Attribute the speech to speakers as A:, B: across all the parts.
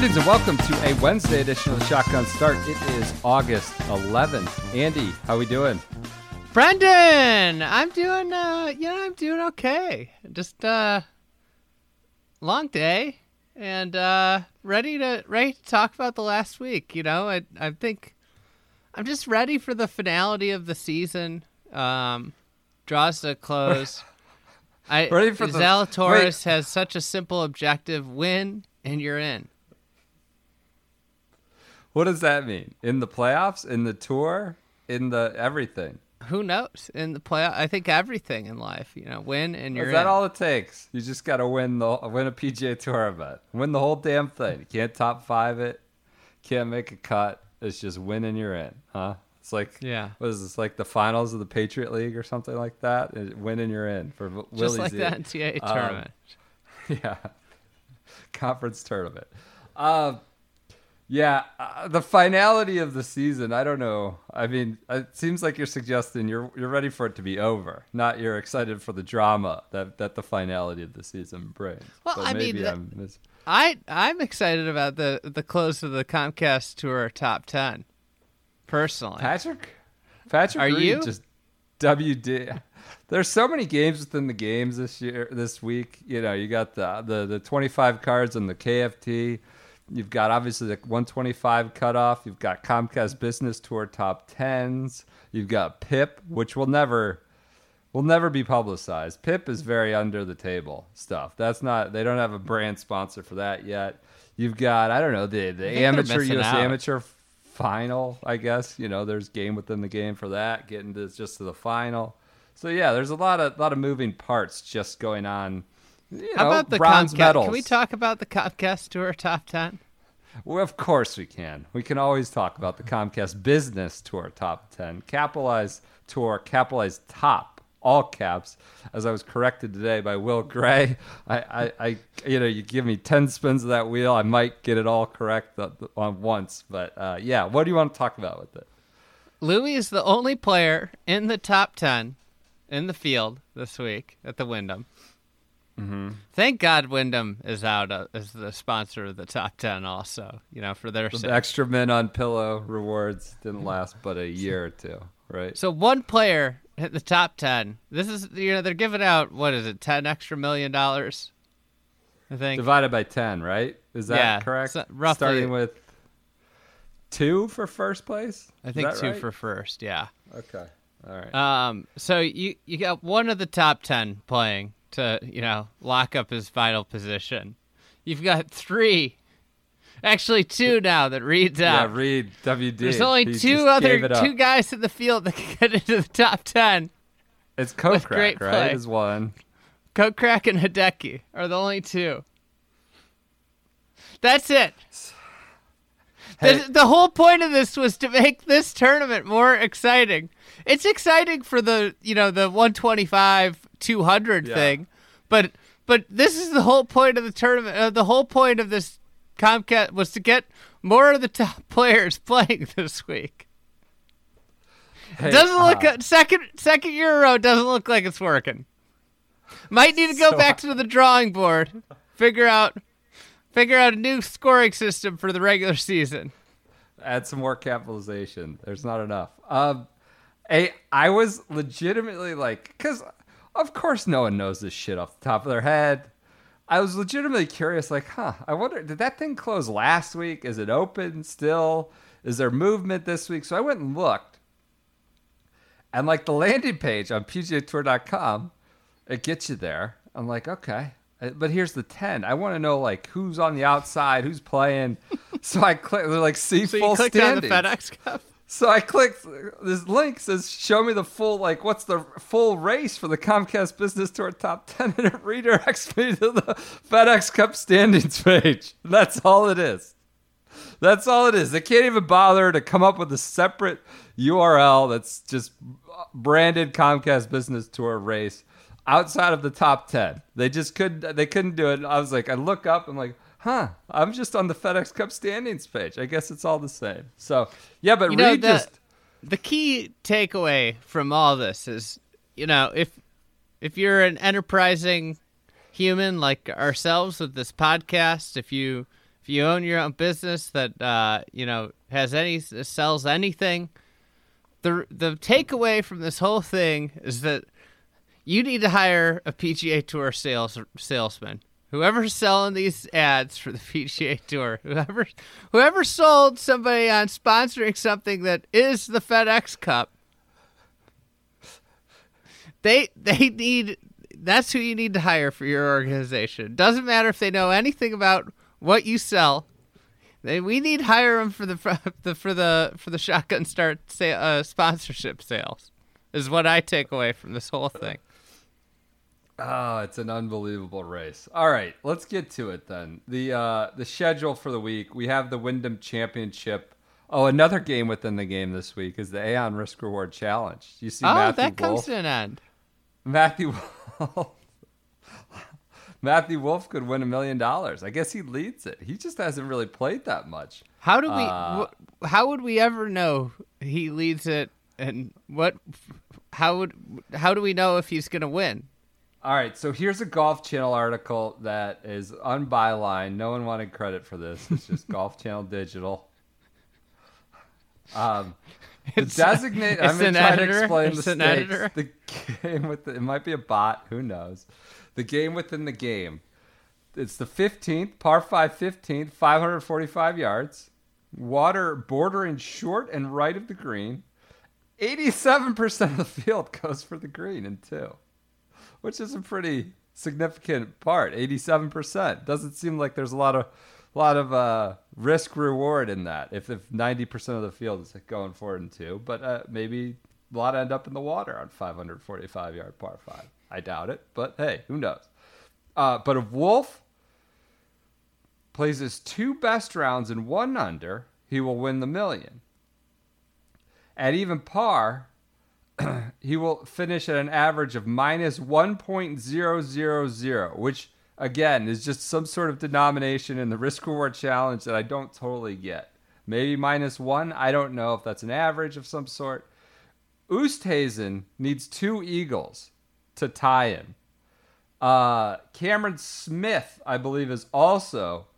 A: Greetings and welcome to a Wednesday edition of the Shotgun Start. It is August 11th. Andy, how are we doing?
B: Brendan, I'm doing uh you know, I'm doing okay. Just uh long day and uh ready to ready to talk about the last week, you know. I I think I'm just ready for the finality of the season. Um draws to a close. I
A: Ready for the-
B: Zalatoris has such a simple objective, win and you're in.
A: What does that mean? In the playoffs? In the tour? In the everything?
B: Who knows? In the play I think everything in life, you know, win and you're
A: Is that
B: in.
A: all it takes? You just got to win the win a PGA Tour event. Win the whole damn thing. You can't top five it. Can't make a cut. It's just win and you're in, huh? It's like
B: Yeah.
A: What is this like the finals of the Patriot League or something like that? Win and you're in for Willie's
B: just like
A: E.
B: the NCAA
A: Um,
B: tournament.
A: yeah conference tournament uh, yeah uh, the finality of the season i don't know. I mean it seems like you're suggesting you're you're ready for it to be over not you're excited for the drama that that the finality of the season brings.
B: Well,
A: But
B: I mean,
A: maybe
B: that-
A: I'm mis-
B: I I'm excited about the the close of the Comcast Tour top ten. Personally,
A: patrick? Patrick
B: Are
A: Reed
B: you?
A: just wd there's so many games within the games this year this week. You know you got the the, the 25 cards and the kft You've got obviously the 125 cutoff. You've got Comcast Business Tour top tens. You've got PIP, which will never will never be publicized. PIP is very under the table stuff. That's not they don't have a brand sponsor for that yet. You've got I don't know the the amateur US
B: out.
A: amateur final. I guess you know there's game within the game for that. Getting to just to the final. So yeah, there's a lot of lot of moving parts just going on. You
B: how
A: know,
B: about the
A: bronze
B: Comcast?
A: medals.
B: Can we talk about the Comcast Tour top ten?
A: Well, of course we can. We can always talk about the Comcast Business Tour Top 10. Capitalize Tour, capitalize top, all caps. As I was corrected today by Will Gray, I, I, I you know, you give me 10 spins of that wheel, I might get it all correct on once. But uh, yeah, what do you want to talk about with it?
B: Louis is the only player in the top ten in the field this week at the Wyndham.
A: Mm-hmm.
B: Thank God Wyndham is out uh, as the sponsor of the top ten. Also, you know, for their
A: The
B: sake.
A: extra men on pillow rewards didn't last but a year or two, right?
B: So one player hit the top ten. This is you know they're giving out what is it ten extra million dollars? I think.
A: Divided by 10, right? Is that
B: Yeah,
A: correct?
B: so roughly-
A: Starting with two for first place?
B: I think two
A: right?
B: for first. Yeah.
A: Okay. All right.
B: Um. So you you got one of the top ten playing to you know lock up his final position. You've got three, actually two now that reads
A: yeah. Reed WD.
B: There's only
A: He
B: two other
A: gave it up.
B: two guys in the field that can get into the top ten.
A: It's
B: with
A: Kokrak, right?
B: play.
A: Is one.
B: Kokrak and Hideki are the only two. That's it.
A: Hey.
B: The, the whole point of this was to make this tournament more exciting. It's exciting for the you know the 125 200
A: Yeah.
B: thing, but but this is the whole point of the tournament. Uh, the whole point of this Comcast was to get more of the top players playing this week.
A: Hey,
B: doesn't look
A: uh,
B: second second year in a row doesn't look like it's working. Might need to go
A: So-
B: back to the drawing board. Figure out figure out a new scoring system for the regular season.
A: add some more capitalization. There's not enough. Um, a, I was legitimately like, because of course no one knows this shit off the top of their head. I was legitimately curious, like, huh? I wonder, did that thing close last week? Is it open still? Is there movement this week? So I went and looked, and like the landing page on PGAtour.com, it gets you there. I'm like, okay, Uh, but here's the ten. I want to know like who's on the outside, who's playing. so I click, they're like see
B: So
A: full
B: you clicked on the. FedEx Cup.
A: So I clicked this link says show me the full like what's the full race for the Comcast Business Tour Top 10 and it redirects me to the FedEx Cup standings page. That's all it is. That's all it is. They can't even bother to come up with a separate URL that's just branded Comcast Business Tour race outside of the top 10. They just couldn't they couldn't do it. I was like I look up I'm like huh, I'm just on the FedEx Cup standings page. I guess it's all the same. So, yeah, but
B: You know,
A: Reed
B: the,
A: just
B: the key takeaway from all this is, you know, if if you're an enterprising human like ourselves with this podcast, if you if you own your own business that uh, you know has any sells anything, the the takeaway from this whole thing is that you need to hire a PGA Tour sales salesman. Whoever's selling these ads for the PGA Tour, whoever whoever sold somebody on sponsoring something that is the FedEx Cup, they they need that's who you need to hire for your organization. Doesn't matter if they know anything about what you sell. They, we need hire them for the for the for the for the shotgun start sa- uh, sponsorship sales. Is what I take away from this whole thing.
A: Oh, it's an unbelievable race. All right, let's get to it then. The uh, the schedule for the week. We have the Wyndham Championship. Oh, another game within the game this week is the Aon Risk Reward Challenge. You see
B: oh,
A: Matthew
B: that comes to an end.
A: Matthew Wolff. Matthew Wolff could win a million dollars. I guess he leads it. He just hasn't really played that much.
B: How do we?
A: Uh,
B: wh- how would we ever know he leads it? And what? How would? How do we know if he's gonna win?
A: All right, so here's a Golf Channel article that is on Byline. No one wanted credit for this. It's just Golf Channel Digital. Um, the
B: It's-
A: designate. I'm
B: it's
A: going to try to explain
B: It's
A: the
B: an
A: stakes.
B: editor?
A: The game with the, it might be a bot. Who knows? The game within the game. It's the 15th par five 15th, 545 yards. Water bordering short and right of the green. 87% of the field goes for the green in two which is a pretty significant part. Eighty-seven percent doesn't seem like there's a lot of lot of uh, risk reward in that. If if ninety percent of the field is going for and two, but uh, maybe a lot end up in the water on 545 yard par five. I doubt it, but hey, who knows? Uh, but if Wolff plays his two best rounds in one under, he will win the million. At even par, he will finish at an average of minus 1.000, which again is just some sort of denomination in the risk reward challenge that I don't totally get. Maybe minus one. I don't know if that's an average of some sort. Oosthuizen needs two eagles to tie him. Uh, Cameron Smith, I believe, is also,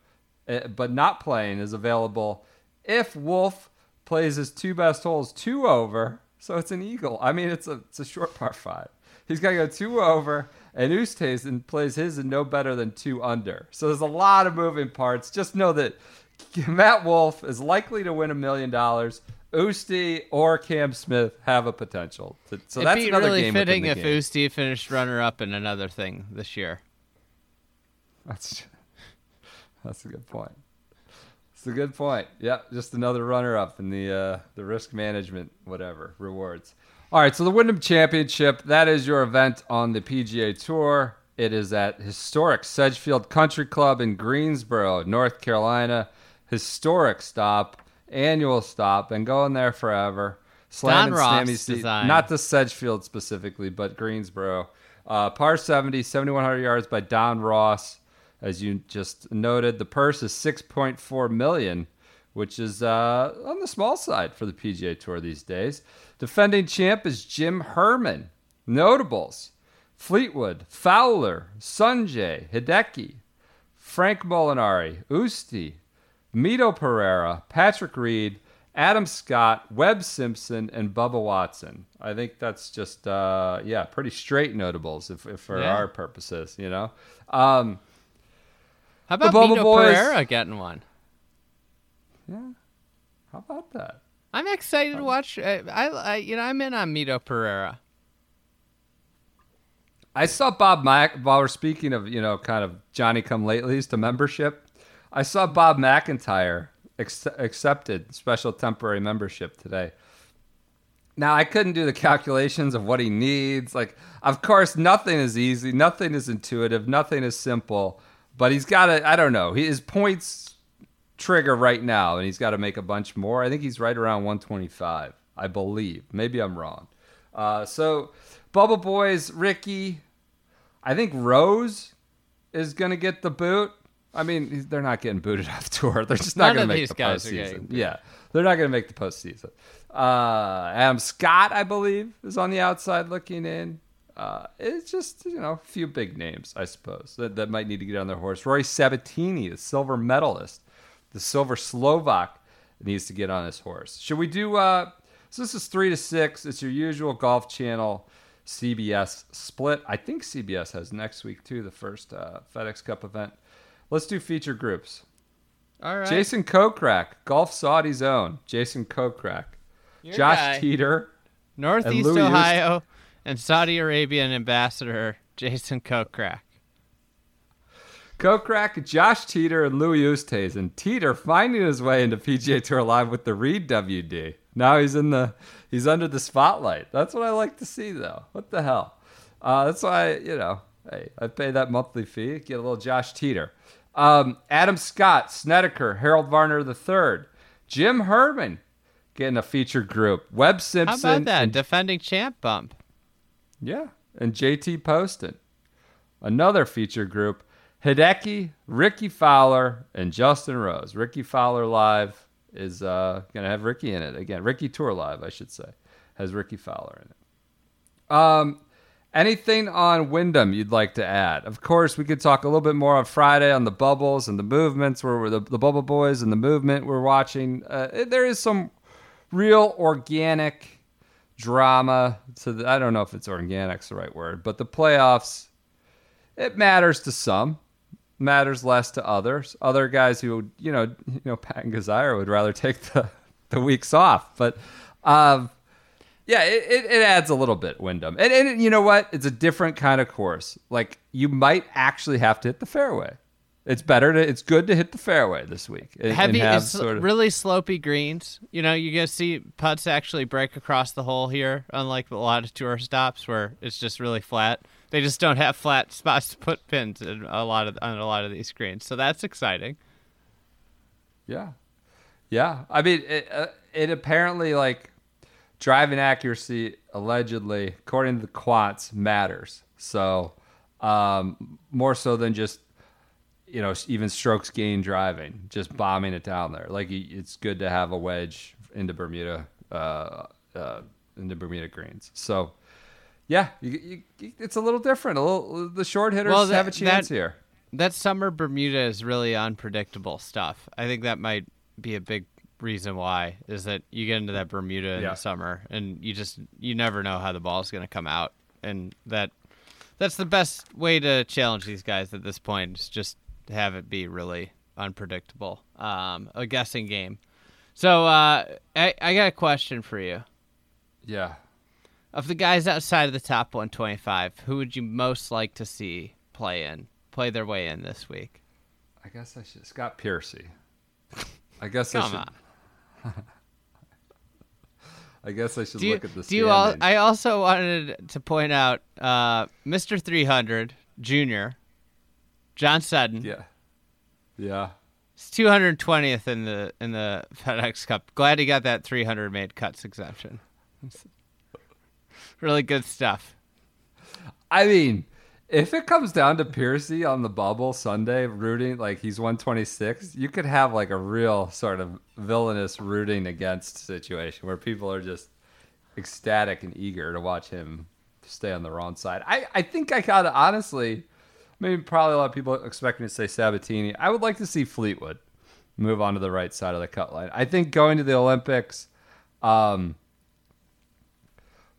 A: uh, but not playing, is available if Wolff plays his two best holes two over. So it's an eagle. I mean, it's a it's a short par five. He's got to go two over, and Oosthuizen plays his and no better than two under. So there's a lot of moving parts. Just know that Matt Wolff is likely to win a million dollars. Oosty or Cam Smith have a potential. To, so
B: It'd
A: that's
B: be
A: another
B: really
A: game
B: fitting if
A: game.
B: Usti finished runner up in another thing this year.
A: That's that's a good point. It's a good point. Yeah, just another runner-up in the uh, the risk management whatever rewards. All right, so the Wyndham Championship that is your event on the PGA Tour. It is at historic Sedgefield Country Club in Greensboro, North Carolina. Historic stop, annual stop, been going there forever. Slam and
B: Ross design.
A: Not the Sedgefield specifically, but Greensboro. Uh, par 70, 7,100 yards by Don Ross. As you just noted, the purse is 6.4 million, which is uh, on the small side for the PGA Tour these days. Defending champ is Jim Herman. Notables: Fleetwood, Fowler, Sungjae, Hideki, Frank Molinari, Usti, Mito Pereira, Patrick Reed, Adam Scott, Webb Simpson, and Bubba Watson. I think that's just uh, yeah, pretty straight notables if, if for
B: Yeah.
A: our purposes, you know. Um,
B: How about
A: Bubba
B: Mito
A: Boys-
B: Pereira getting one?
A: yeah, how about that?
B: I'm excited to um, watch. I, I, I you know, I'm in on Mito Pereira.
A: I saw Bob Mac while we're speaking of, you know, kind of Johnny come latelys to membership. I saw Bob MacIntyre ex- accepted special temporary membership today. Now I couldn't do the calculations of what he needs. Like, of course, nothing is easy, nothing is intuitive, nothing is simple. But he's got to. I don't know. He, his points trigger right now, and he's got to make a bunch more. I think he's right around 125. I believe. Maybe I'm wrong. Uh, so, Bubble Boys, Rickie. I think Rose is going to get the boot. I mean, they're not getting booted off tour. They're just not going to make the postseason. Yeah, they're not going to make the postseason. Uh, Adam Scott, I believe, is on the outside looking in. Uh, it's just you know a few big names, I suppose, that, that might need to get on their horse. Rory Sabbatini, the silver medalist, the silver Slovak, needs to get on his horse. Should we do? Uh, so this is three to six. It's your usual Golf Channel CBS split. I think CBS has next week too, the first uh, FedEx Cup event. Let's do feature groups.
B: All right.
A: Jason Kokrak, Golf Saudi Zone. Jason Kokrak.
B: Your
A: Josh
B: guy.
A: Teater.
B: Northeast Ohio and Saudi Arabian ambassador Jason Kokrak.
A: Kokrak, Josh Teater, and Louis Oosthuizen. Teater finding his way into PGA Tour Live with the Reed WD. Now he's in the he's under the spotlight. That's what I like to see, though. What the hell? Uh, that's why you know, hey, I pay that monthly fee. Get a little Josh Teater. Um, Adam Scott, Snedeker, Harold Varner III, Jim Herman getting a featured group. Webb
B: How
A: Simpson,
B: about that?
A: and
B: Defending champ bump.
A: Yeah, and JT Poston. Another feature group, Hideki, Rickie Fowler, and Justin Rose. Rickie Fowler Live is uh, going to have Rickie in it again. Ricky Tour Live, I should say, has Rickie Fowler in it. Um, anything on Wyndham you'd like to add? Of course, we could talk a little bit more on Friday on the bubbles and the movements where the, the Bubble Boys and the movement we're watching. Uh, there is some real organic drama to the, I don't know if it's organic's the right word, but the playoffs it matters to some, matters less to others. Other guys who you know, you know, Pat and Gazire would rather take the the weeks off, but um, yeah, it, it, it adds a little bit Wyndham, and, and you know what? It's a different kind of course. Like you might actually have to hit the fairway. It's better to. It's good to hit the fairway this week. and-
B: Heavy, it's
A: sort of-
B: really slopy greens. You know, you get to see putts actually break across the hole here, unlike a lot of tour stops where it's just really flat. They just don't have flat spots to put pins in a lot of on a lot of these greens, so that's exciting.
A: Yeah, yeah. I mean, it, uh, it apparently like driving accuracy allegedly, according to the quants, matters. So um, more so than just you know even strokes gain driving, just bombing it down there. Like it's good to have a wedge into Bermuda, uh, uh, into Bermuda greens. So. Yeah, you, you, it's a little different. A little the short hitters
B: Well, that-
A: have a chance
B: that-
A: here.
B: That summer Bermuda is really unpredictable stuff. I think that might be a big reason why is that you get into that Bermuda in
A: Yeah.
B: the summer and you just you never know how the ball's going to come out and that that's the best way to challenge these guys at this point is just to have it be really unpredictable. Um, a guessing game. So uh, I, I got a question for you.
A: Yeah,
B: Of the guys outside of the top 125, who would you most like to see play in, play their way in this week?
A: I guess I should. Scott Piercy. I guess I should.
B: on.
A: I guess I should
B: Do you,
A: look at the
B: do you all. I also wanted to point out uh, Mr. 300 Junior, John Sutton.
A: yeah, yeah.
B: It's 220th in the in the FedEx Cup. Glad he got that 300 made cuts exemption. really good stuff.
A: I mean, if it comes down to Piercy on the bubble Sunday rooting, like he's 126, you could have like a real sort of villainous rooting against situation where people are just ecstatic and eager to watch him stay on the wrong side. I, I think I of honestly, maybe probably a lot of people expect me to say Sabbatini. I would like to see Fleetwood move on to the right side of the cut line. I think going to the Olympics, um,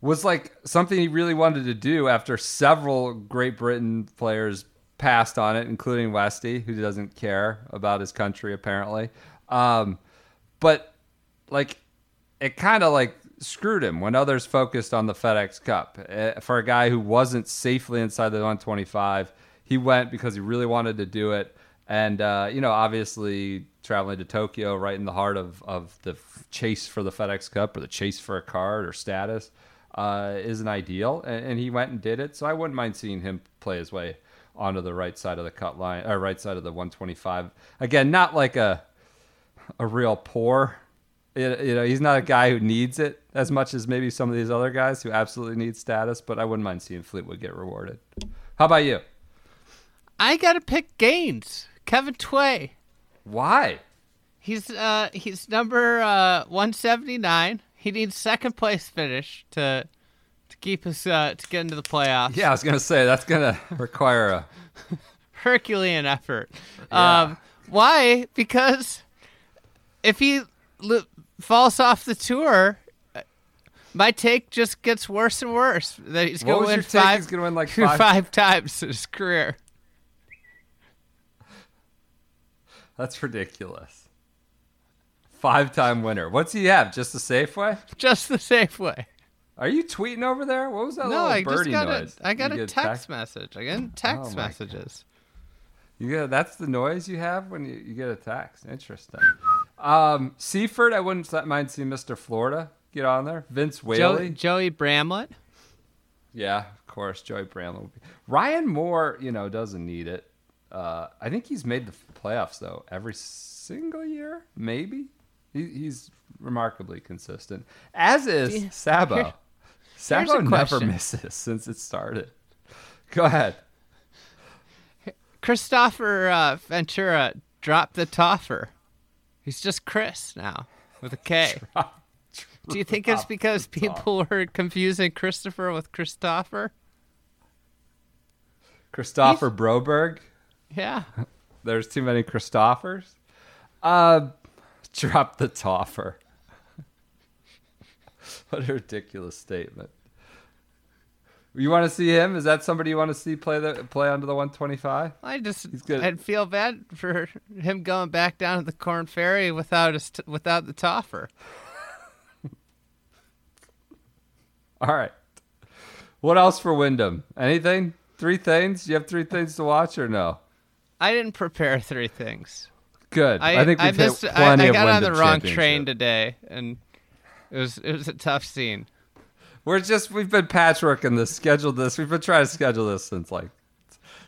A: was like something he really wanted to do after several Great Britain players passed on it, including Westy, who doesn't care about his country apparently. Um, but like, it kind of like screwed him when others focused on the FedEx Cup. Uh, For a guy who wasn't safely inside the 125, he went because he really wanted to do it. and uh, you know, obviously traveling to Tokyo, right in the heart of of the chase for the FedEx Cup or the chase for a card or status, uh, isn't ideal. And, and he went and did it, so I wouldn't mind seeing him play his way onto the right side of the cut line, or right side of the 125. Again, not like a a real poor. You know, he's not a guy who needs it as much as maybe some of these other guys who absolutely need status. But I wouldn't mind seeing Fleetwood get rewarded. How about you?
B: I gotta pick Gaines. Kevin Tway.
A: Why?
B: He's uh he's number uh 179. He needs second place finish to to keep us uh to get into the playoffs.
A: Yeah, I was gonna say that's gonna require a.
B: Herculean effort. Um why? Because if he l- falls off the tour my take just gets worse and worse. That he's gonna win five.
A: He's gonna win like
B: five
A: five-
B: times in his career.
A: That's ridiculous. Five-time winner. What's he have? Just a Safeway?
B: Just the safe way.
A: Are you tweeting over there? What was that
B: No,
A: little
B: I just got
A: noise?
B: a I got
A: You
B: a
A: get
B: text message. I got text
A: Oh
B: messages.
A: You get that's the noise you have when you, you get a text. Interesting. Um, Seaford, I wouldn't mind seeing Mr. Florida get on there. Vince Whaley,
B: Joey Bramlett.
A: yeah, of course. Joey Bramlett. Ryan Moore, you know, doesn't need it. Uh, I think he's made the playoffs though every single year. Maybe he, he's remarkably consistent. As is
B: Yeah.
A: Sabo. Sabo never misses since it started. Go ahead.
B: Kristoffer uh, Ventura dropped the toffer. He's just Chris now with a K. Do you think it's because people were confusing Christopher with Christopher?
A: Christopher Broberg.
B: Yeah.
A: There's too many Christophers. Uh, drop the toffer. what a ridiculous statement. You want to see him? Is that somebody you want to see play the play under the 125?
B: I just
A: good.
B: I'd feel bad for him going back down to the Corn Ferry without t- without the toffer.
A: All right. What else for Wyndham? Anything? Three things? You have three things to watch or no?
B: I didn't prepare three things.
A: Good.
B: I,
A: I, think we've
B: missed,
A: hit
B: I,
A: plenty
B: I
A: of
B: got on the wrong train today, and it was it was a tough scene.
A: We're just we've been patchworking this, scheduled this. We've been trying to schedule this since like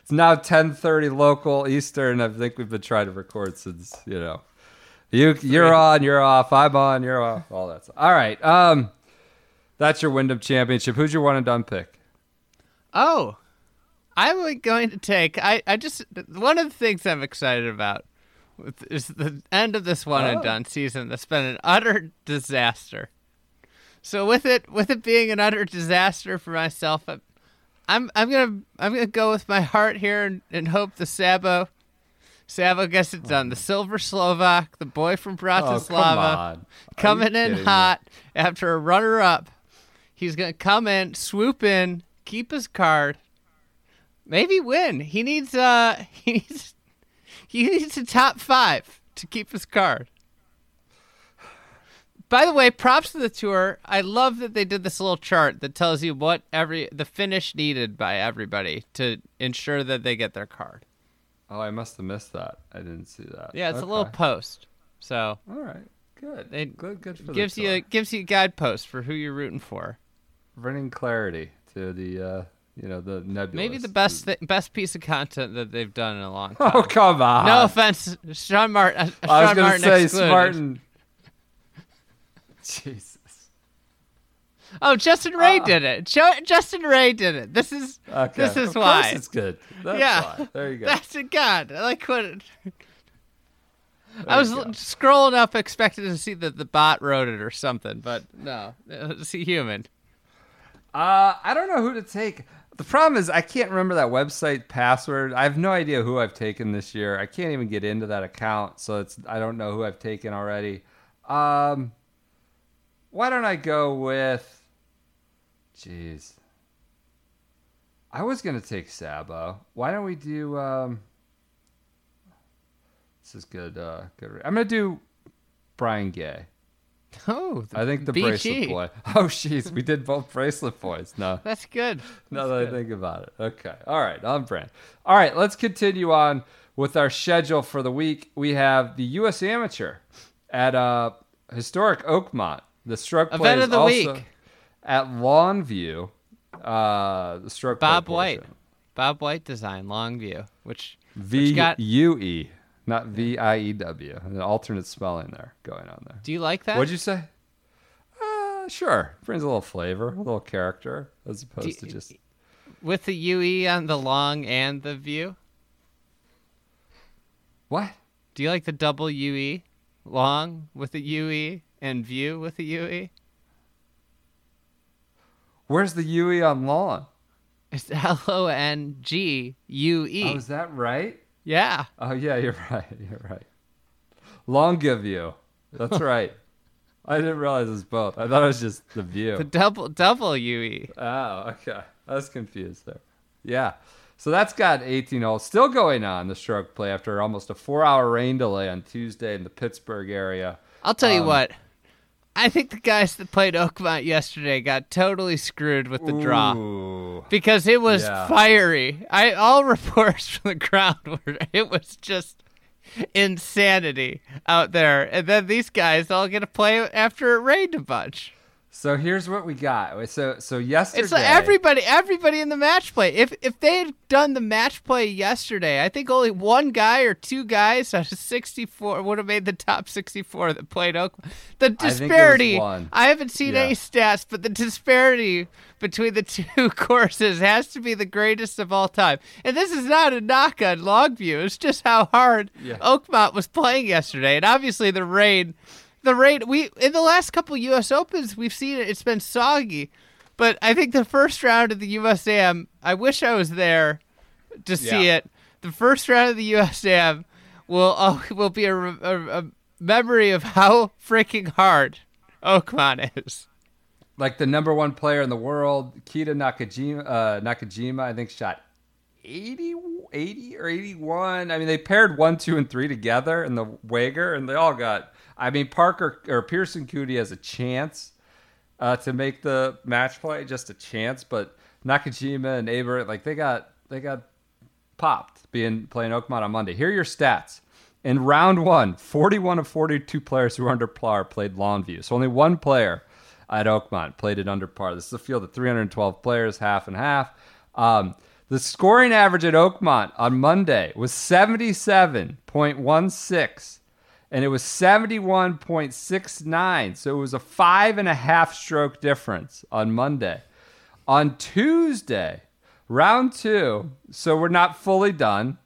A: it's now ten thirty local Eastern. I think we've been trying to record since you know you you're on, you're off, I'm on, you're off, all that stuff. All right, um, that's your Wyndham Championship. Who's your one and done pick?
B: Oh, I'm going to take. I, I just one of the things I'm excited about is the end of this one and
A: Oh.
B: done season that's been an utter disaster. So with it with it being an utter disaster for myself, I'm I'm, I'm gonna I'm gonna go with my heart here and, and hope the Sabo Sabo gets it done. Oh. The Silver Slovak, the boy from
A: Oh, come
B: Bratislava, coming in
A: kidding me?
B: hot after a runner up. He's gonna come in, swoop in, keep his card, maybe win. He needs uh he needs he needs a top five to keep his card. By the way, props to the tour. I love that they did this little chart that tells you what every the finish needed by everybody to ensure that they get their card.
A: Oh, I must have missed that. I didn't see that.
B: Yeah, it's a little post. So
A: All right, good.
B: It
A: good, good for
B: gives
A: the
B: you a, gives you a guidepost for who you're rooting for.
A: bringing clarity to the uh, you know the nebulous.
B: Maybe the best thi- best piece of content that they've done in a long time.
A: Oh come on!
B: no offense, Sean Martin. Uh,
A: I was
B: Sean
A: gonna
B: Martin
A: say
B: excluded.
A: Spartan. Jesus.
B: Oh, Justin Ray did it. Jo- Justin Ray did it. This is
A: Uh. Okay.
B: this is
A: of
B: why.
A: it's good. That's
B: yeah,
A: why. There you go.
B: That's a god. I like what. It, I was
A: go.
B: scrolling up, expecting to see that the bot wrote it or something, but no, it's a human.
A: Uh, I don't know who to take. The problem is I can't remember that website password. I have no idea who I've taken this year. I can't even get into that account, so it's I don't know who I've taken already. Um, why don't I go with? Jeez, I was gonna take Sabo. Why don't we do? Um, this is good. Uh, good. I'm gonna do Brian Gay.
B: Oh, the
A: I think the
B: BG.
A: bracelet boy. Oh, jeez, we did both bracelet boys. No,
B: That's good.
A: now that I think about it. Okay. All right. On brand. All right. Let's continue on with our schedule for the week, we have the U.S. Amateur at uh, historic Oakmont. The stroke play
B: Event
A: is
B: of the
A: also
B: week.
A: at Longue Vue. Uh, the stroke
B: Bob White. Bob White design, Longue
A: Vue,
B: which V.
A: U E, not V I E W. An alternate spelling there going on there.
B: Do you like that?
A: What'd you say? Uh, sure. Brings a little flavor, a little character, as opposed to just.
B: With the UE on the long and the view?
A: What?
B: Do you like the double UE? Long with the UE and view with the E? UE?
A: Where's the UE on long?
B: It's L O N G U E.
A: Oh, is that right?
B: Yeah.
A: Oh, yeah, you're right. You're right. Long give you. That's right. I didn't realize it was both. I thought it was just the view.
B: The double double E. UE.
A: Oh, okay. I was confused there. Yeah. So that's got 18 holes still going on the stroke play after almost a four hour rain delay on Tuesday in the Pittsburgh area.
B: I'll tell you
A: Um,
B: what. I think the guys that played Oakmont yesterday got totally screwed with the draw
A: Ooh.
B: because it was
A: Yeah.
B: fiery. I all reports from the crowd were it was just insanity out there, and then these guys all get to play after it rained a bunch.
A: So here's what we got. So so yesterday.
B: It's like everybody, everybody in the match play. If if they had done the match play yesterday, I think only one guy or two guys out of sixty four would have made the top sixty four that played Oakmont. The disparity.
A: one.
B: I haven't seen
A: Yeah.
B: any stats, but the disparity between the two courses has to be the greatest of all time. And this is not a knock on Longue Vue. It's just how hard
A: Yeah.
B: Oakmont was playing yesterday, and obviously the rain. The rain we in the last couple U.S. Opens we've seen it. It's been soggy, but I think the first round of the USAM. I wish I was there to see
A: Yeah.
B: it. The first round of the USAM will oh, will be a, a, a memory of how freaking hard Oakmont is.
A: like the number one player in the world, Keita Nakajima, uh, Nakajima, I think shot 80, 80 or 81. I mean, they paired one, two, and three together in the Wager, and they all got. I mean, Parker or Pearson Coody has a chance uh, to make the match play, just a chance. But Nakajima and Aber, like they got they got popped being playing Oakmont on Monday. Here are your stats. In round one, 41 of 42 players who were under par played Longue Vue. So only one player at Oakmont played it under par. This is a field of 312 players, half and half. Um, the scoring average at Oakmont on Monday was 77.16, and it was 71.69. So it was a five and a half stroke difference on Monday. On Tuesday, round two, so we're not fully done,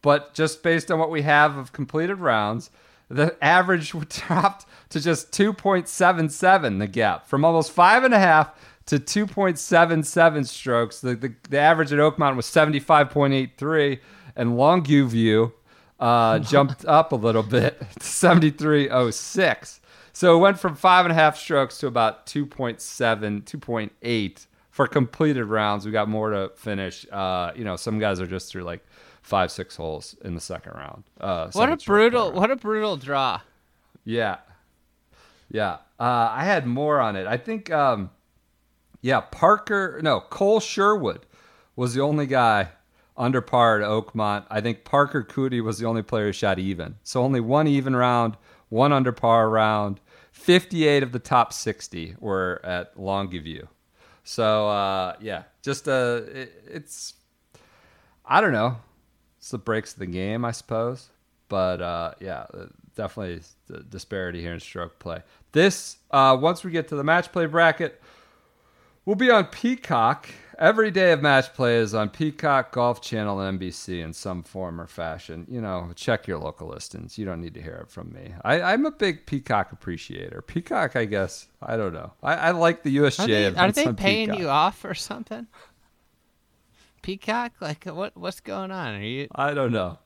A: but just based on what we have of completed rounds, the average dropped to just 2.77, the gap from almost five and a half to 2.77 strokes. The, the, the average at Oakmont was 75.83, and Longue Vue View uh, jumped up a little bit to 73.06. So it went from five and a half strokes to about 2.7, 2.8 for completed rounds. We got more to finish. Uh, you know, some guys are just through like five, six holes in the second round. Uh,
B: What a brutal, what a brutal draw.
A: Yeah. Yeah. Uh, I had more on it. I think, um, yeah, Parker, no, Cole Sherwood was the only guy under par at Oakmont. I think Parker Coody was the only player who shot even. So only one even round, one under par round. 58 of the top 60 were at Longue Vue. So, uh, yeah, just uh, it, it's, I don't know. It's the breaks of the game, I suppose. But uh, yeah, uh, definitely the disparity here in stroke play. This, uh, once we get to the match play bracket, we'll be on Peacock. Every day of match play is on Peacock, Golf Channel, and NBC in some form or fashion. You know, check your local listings. You don't need to hear it from me. I, I'm a big Peacock appreciator. Peacock, I guess, I don't know. I, I like the USGA.
B: Are they, are they paying
A: Peacock.
B: you off or something? Peacock, like what? What's going on? Are you?
A: I don't know.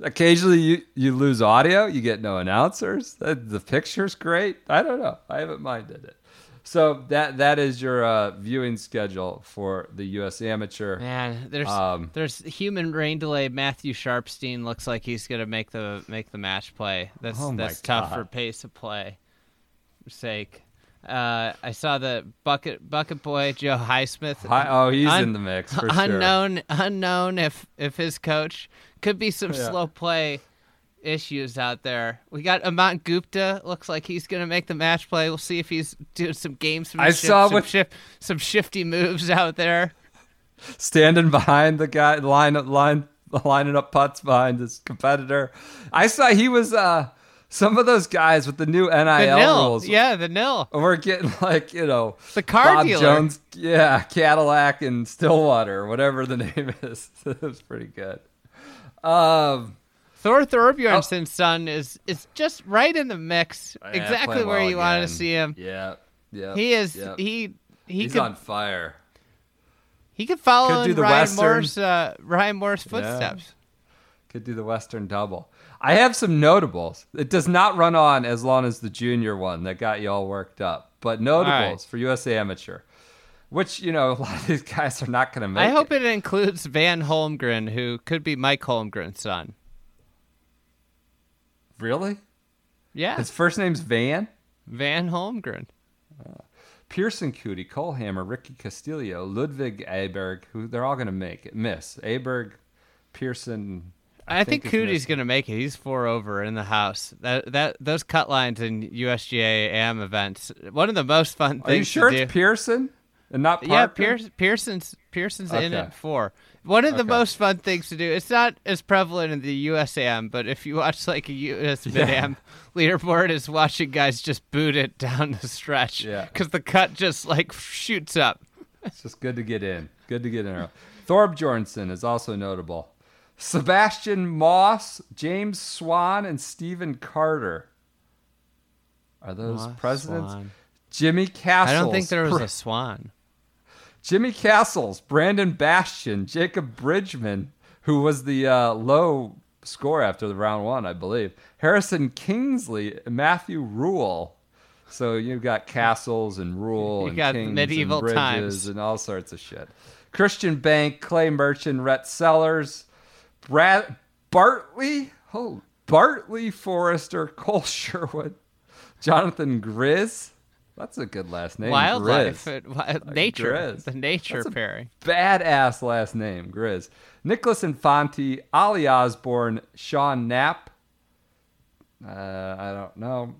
A: Occasionally, you, you lose audio. You get no announcers. The, the picture's great. I don't know. I haven't minded it. So that that is your uh, viewing schedule for the U.S. Amateur.
B: Man, there's
A: Um,
B: there's human rain delay. Matthew Sharpstein looks like he's gonna make the make the match play. That's
A: Oh
B: that's tough
A: God.
B: for pace of play sake. Uh, I saw the bucket bucket boy Joe Highsmith.
A: Hi, oh, he's
B: Un-
A: in the mix for sure.
B: unknown, unknown if if his coach could be some
A: Yeah.
B: slow play issues out there. We got Aman Gupta. Looks like he's gonna make the match play. We'll see if he's doing some games.
A: I saw
B: some,
A: with-
B: some shifty moves out there.
A: standing behind the guy, line line lining up putts behind his competitor. I saw he was uh some of those guys with the new NIL
B: The nil,
A: rules.
B: yeah, the nil.
A: We're getting like you know
B: The car
A: Bob
B: dealer.
A: Jones, yeah, Cadillac and Stillwater, whatever the name is. it was pretty good. Um,
B: Thor
A: Oh.
B: Son is is just right in the mix, exactly where
A: well
B: you wanted to see him.
A: Yeah, yeah.
B: He is
A: yeah.
B: he he
A: He's
B: could
A: on fire.
B: he could follow
A: Could
B: in Ryan
A: Western.
B: Moore's uh, Ryan Moore's footsteps.
A: Could do the Western double. I have some notables. It does not run on as long as the junior one that got you all worked up. But notables
B: right.
A: for USA Amateur, which, you know, a lot of these guys are not going to make
B: I hope
A: it.
B: it includes Van Holmgren, who could be Mike Holmgren's son.
A: Really?
B: Yeah,
A: His first name's Van?
B: Van Holmgren.
A: Pearson Coody, Colehammer, Ricky Castillo, Ludvig Aberg, who they're all going to make it. Miss. Aberg, Pearson.
B: I, think,
A: is Coody's
B: gonna make it. He's four over in the house. That that those cut lines in USGA AM events. One of the most fun things
A: Are you sure
B: to
A: it's Pearson and not Parker?
B: Yeah, Pierce, Pearson's Pearson's in
A: Okay.
B: it four. One of the
A: Okay.
B: most fun things to do. It's not as prevalent in the USAM, but if you watch like a US Mid Am leaderboard, is watching guys just boot it down the stretch.
A: Yeah.
B: because the cut just like shoots up.
A: It's just good to get in. Good to get in. Thorb Jorgensen is also notable. Sebastian Moss, James Swan, and Stephen Carter. Are those
B: Moss,
A: presidents?
B: Swan. I
A: Jimmy Castles.
B: don't think there was
A: Br-
B: a swan.
A: Jimmy Castles, Brandon Bastion, Jacob Bridgeman, who was the uh, low score after the round one, I believe. Harrison Kingsley, Matthew Rule. So you've got Castles and Rule
B: You
A: and
B: got
A: Kings
B: medieval
A: and Bridges
B: times.
A: and all sorts of shit. Christian Bank, Clay Merchant, Rhett Sellers, Brad Bartley, oh Bartley Forrester, Cole Sherwood, Jonathan Grizz. That's a good last name.
B: Wildlife,
A: Grizz.
B: uh, nature,
A: Grizz.
B: the nature
A: That's
B: pairing.
A: Badass last name, Grizz. Nicholas Infante, Ali Osborne, Sean Knapp. Uh, I don't know.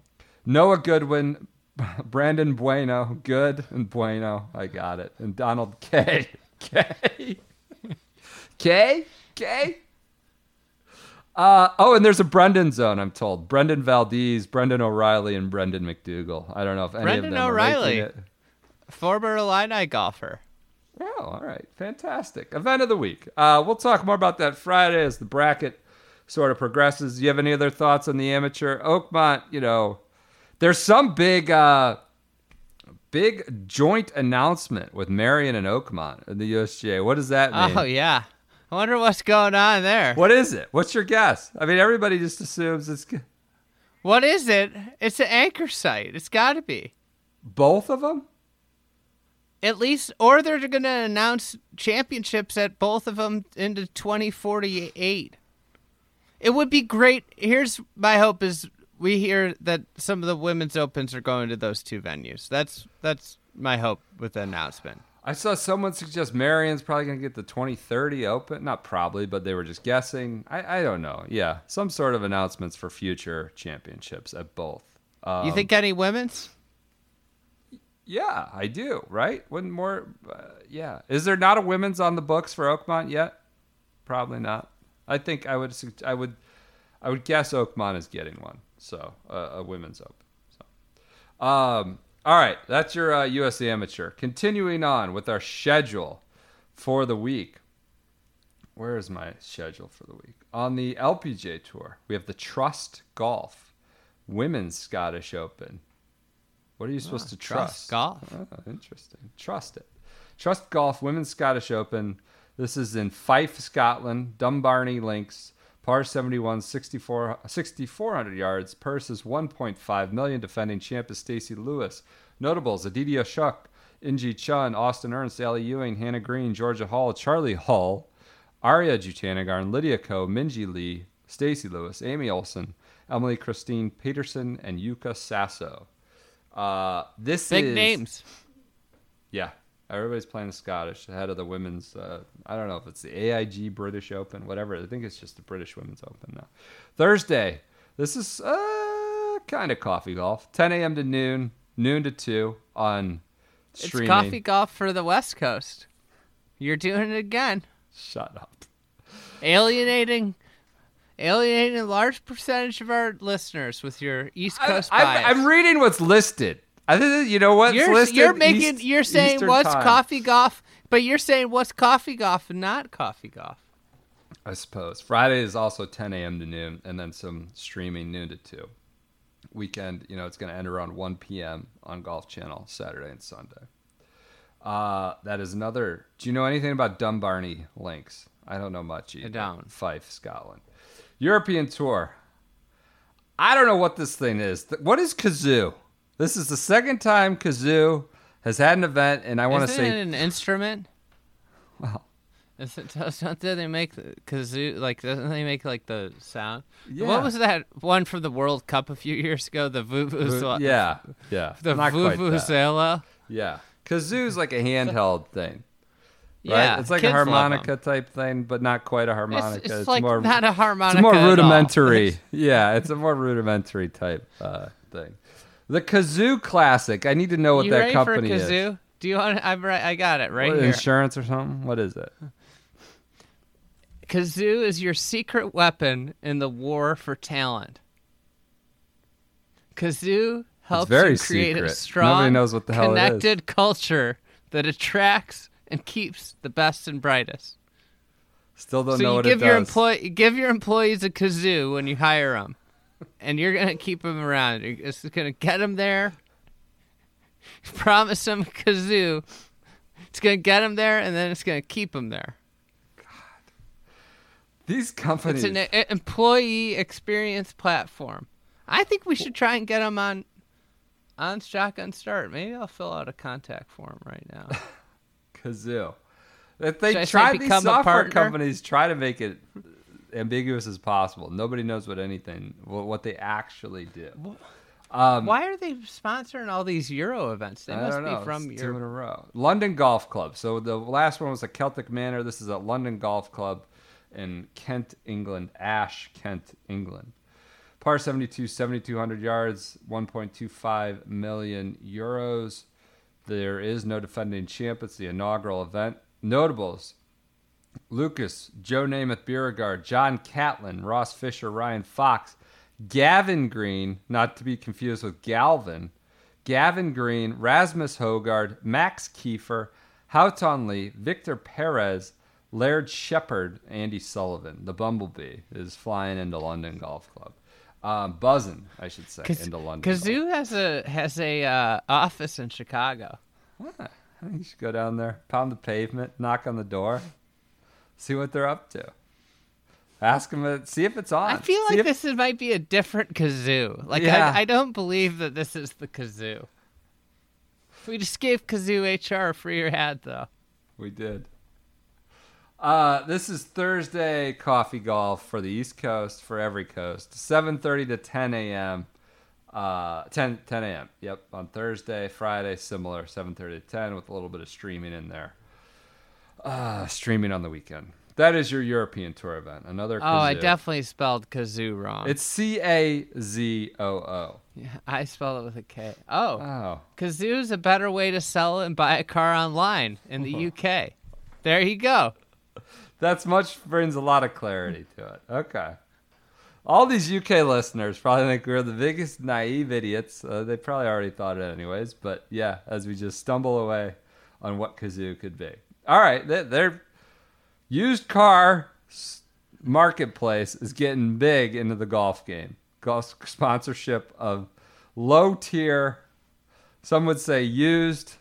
A: Noah Goodwin, Brandon Bueno, good and Bueno. I got it. And Donald K. K. K. K. Uh, oh, and there's a Brendan zone, I'm told. Brendan Valdez, Brendan O'Reilly, and Brendan McDougal. I don't know if any
B: Brendan
A: of them
B: O'Reilly.
A: are making it.
B: Former Illini golfer.
A: Oh, all right. Fantastic. Event of the week. Uh, we'll talk more about that Friday as the bracket sort of progresses. Do you have any other thoughts on the amateur? Oakmont, you know, there's some big, uh, big joint announcement with Merion and Oakmont in the USGA. What does that mean?
B: Oh yeah, I wonder what's going on there.
A: What is it? What's your guess? I mean, everybody just assumes it's
B: What is it? It's an anchor site. It's got to be.
A: both of them.
B: At least, or they're going to announce championships at both of them into 2048. It would be great. Here's my hope: is we hear that some of the women's opens are going to those two venues. That's that's my hope with the announcement.
A: I saw someone suggest Merion's probably going to get the 2030 Open. Not probably, but they were just guessing. I, I don't know. Yeah, some sort of announcements for future championships at both. Um,
B: you think any women's?
A: Yeah, I do. Right? Wouldn't more? Uh, yeah. Is there not a women's on the books for Oakmont yet? Probably not. I think I would. I would. I would guess Oakmont is getting one. So uh, a women's open. So, um, all right. That's your uh, USA Amateur. Continuing on with our schedule for the week. Where is my schedule for the week? On the LPGA Tour, we have the Trust Golf Women's Scottish Open. What are you supposed to
B: Trust
A: trust?
B: Golf.
A: Oh, interesting. Trust it. Trust Golf Women's Scottish Open. This is in Fife, Scotland. Dumbarnie Links. Par 71, 6,400 yards. Purse is 1.5 million. Defending champ is Stacy Lewis. Notables: Aditi Ashok, In Gee Chun, Austin Ernst, Ally Ewing, Hannah Green, Georgia Hall, Charley Hull, Ariya Jutanugarn, Lydia Ko, Minjee Lee, Stacy Lewis, Amy Olson, Emily Kristine Pedersen, and Yuka Saso. Uh, this
B: Big
A: is
B: names.
A: Yeah, everybody's playing the Scottish ahead of the women's. Uh, I don't know if it's the AIG British Open, whatever. I think it's just the British Women's Open now. Thursday. This is uh, kind of coffee golf. 10 a.m. to noon, noon to two on streaming.
B: It's coffee golf for the West Coast. You're doing it again.
A: Shut up.
B: Alienating alienating a large percentage of our listeners with your East Coast
A: I,
B: bias.
A: am reading what's listed. I think you know what's
B: you're,
A: listed.
B: you're making
A: East-
B: you're saying
A: Eastern
B: what's
A: time.
B: coffee golf, but you're saying what's coffee golf not coffee golf.
A: I suppose Friday is also 10 a.m. to noon, and then some streaming noon to two. Weekend, you know, it's going to end around 1 p.m. on Golf Channel Saturday and Sunday. Uh, that is another. Do you know anything about Dumbarnie Links? I don't know much either.
B: don't.
A: Fife, Scotland. European Tour. I don't know what this thing is. What is Kazoo? This is the second time Kazoo has had an event, and I want to
B: Isn't
A: say
B: it an instrument?
A: Well.
B: Is it, don't they make the kazoo? Like, doesn't they make like the sound?
A: Yeah.
B: What was that one from the World Cup a few years ago? The vuvuzela.
A: yeah, yeah,
B: The
A: not
B: vuvuzela.
A: Yeah, kazoo's like a handheld thing. Right?
B: Yeah,
A: it's like a harmonica type thing, but not quite a
B: It's,
A: harmonica.
B: it's like
A: more,
B: not a harmonica.
A: it's
B: harmonica.
A: more
B: at all.
A: rudimentary. yeah, it's a more rudimentary type uh, thing. The Kazoo Classic. I need to know what
B: you
A: that
B: ready
A: company
B: for
A: is.
B: kazoo? Do you want? I'm right. I got it right
A: What,
B: here.
A: Insurance or something? What is it?
B: Kazoo is your secret weapon in the war for talent. Kazoo helps
A: very
B: you create
A: secret.
B: a strong,
A: Nobody knows what the hell it is.
B: connected culture that attracts and keeps the best and brightest.
A: Still don't
B: so
A: know
B: you
A: what
B: give
A: it
B: your
A: does.
B: employee, give your employees a kazoo when you hire them, and you're gonna keep them around. You're just gonna get them there. Promise them a kazoo. It's gonna get them there, and then it's gonna keep them there.
A: God, these companies.
B: It's an e- employee experience platform. I think we should try and get them on on Shotgun Start. Maybe I'll fill out a contact form right now.
A: Kazoo. If they
B: Should
A: try these software companies try to make it ambiguous as possible. Nobody knows what anything what, they actually do. Um,
B: Why are they sponsoring all these Euro events? They
A: I
B: must be from
A: It's two in a row. London Golf Club. So the last one was a Celtic Manor. This is a London Golf Club in Kent, England. Ash, Kent, England. Par 72, 7,200 yards, 1.25 million euros. There is no defending champ. It's the inaugural event. Notables Lucas, Joe Namath, Beauregard, John Catlin, Ross Fisher, Ryan Fox, Gavin Green, not to be confused with Galvin, Gavin Green, Rasmus Højgaard, Max Kiefer, Haotong Li, Victor Perez, Laird Shepherd, Andy Sullivan. The Bumblebee is flying into London Golf Club. Um, buzzing, I should say, into London.
B: Kazoo has a has a uh, office in Chicago.
A: Golf. You should go down there, pound the pavement, knock on the door, see what they're up to. Ask them, see if it's on.
B: I feel
A: See
B: like
A: if-
B: this is, might be a different kazoo. Like
A: Yeah.
B: I, I don't believe that this is the kazoo. We just gave Kazoo HR a free ad though.
A: We did. Uh, this is Thursday coffee golf for the East Coast for every coast. 7:30 to 10 a.m. Uh, 10 10 a.m. Yep, on Thursday, Friday, similar 7:30 to 10 with a little bit of streaming in there. Uh, streaming on the weekend. That is your European tour event. Another.
B: Oh, I definitely spelled kazoo wrong.
A: It's C A Z O O.
B: Yeah, I spelled it with a K. Oh,
A: Oh,
B: kazoo's a better way to sell and buy a car online in the UK. There you go.
A: That's much brings a lot of clarity to it. Okay. All these UK listeners probably think we're the biggest naive idiots. Uh, they probably already thought it anyways. But yeah, as we just stumble away on what Kazoo could be. All right, their used car marketplace is getting big into the golf game. Golf sponsorship of low tier, some would say used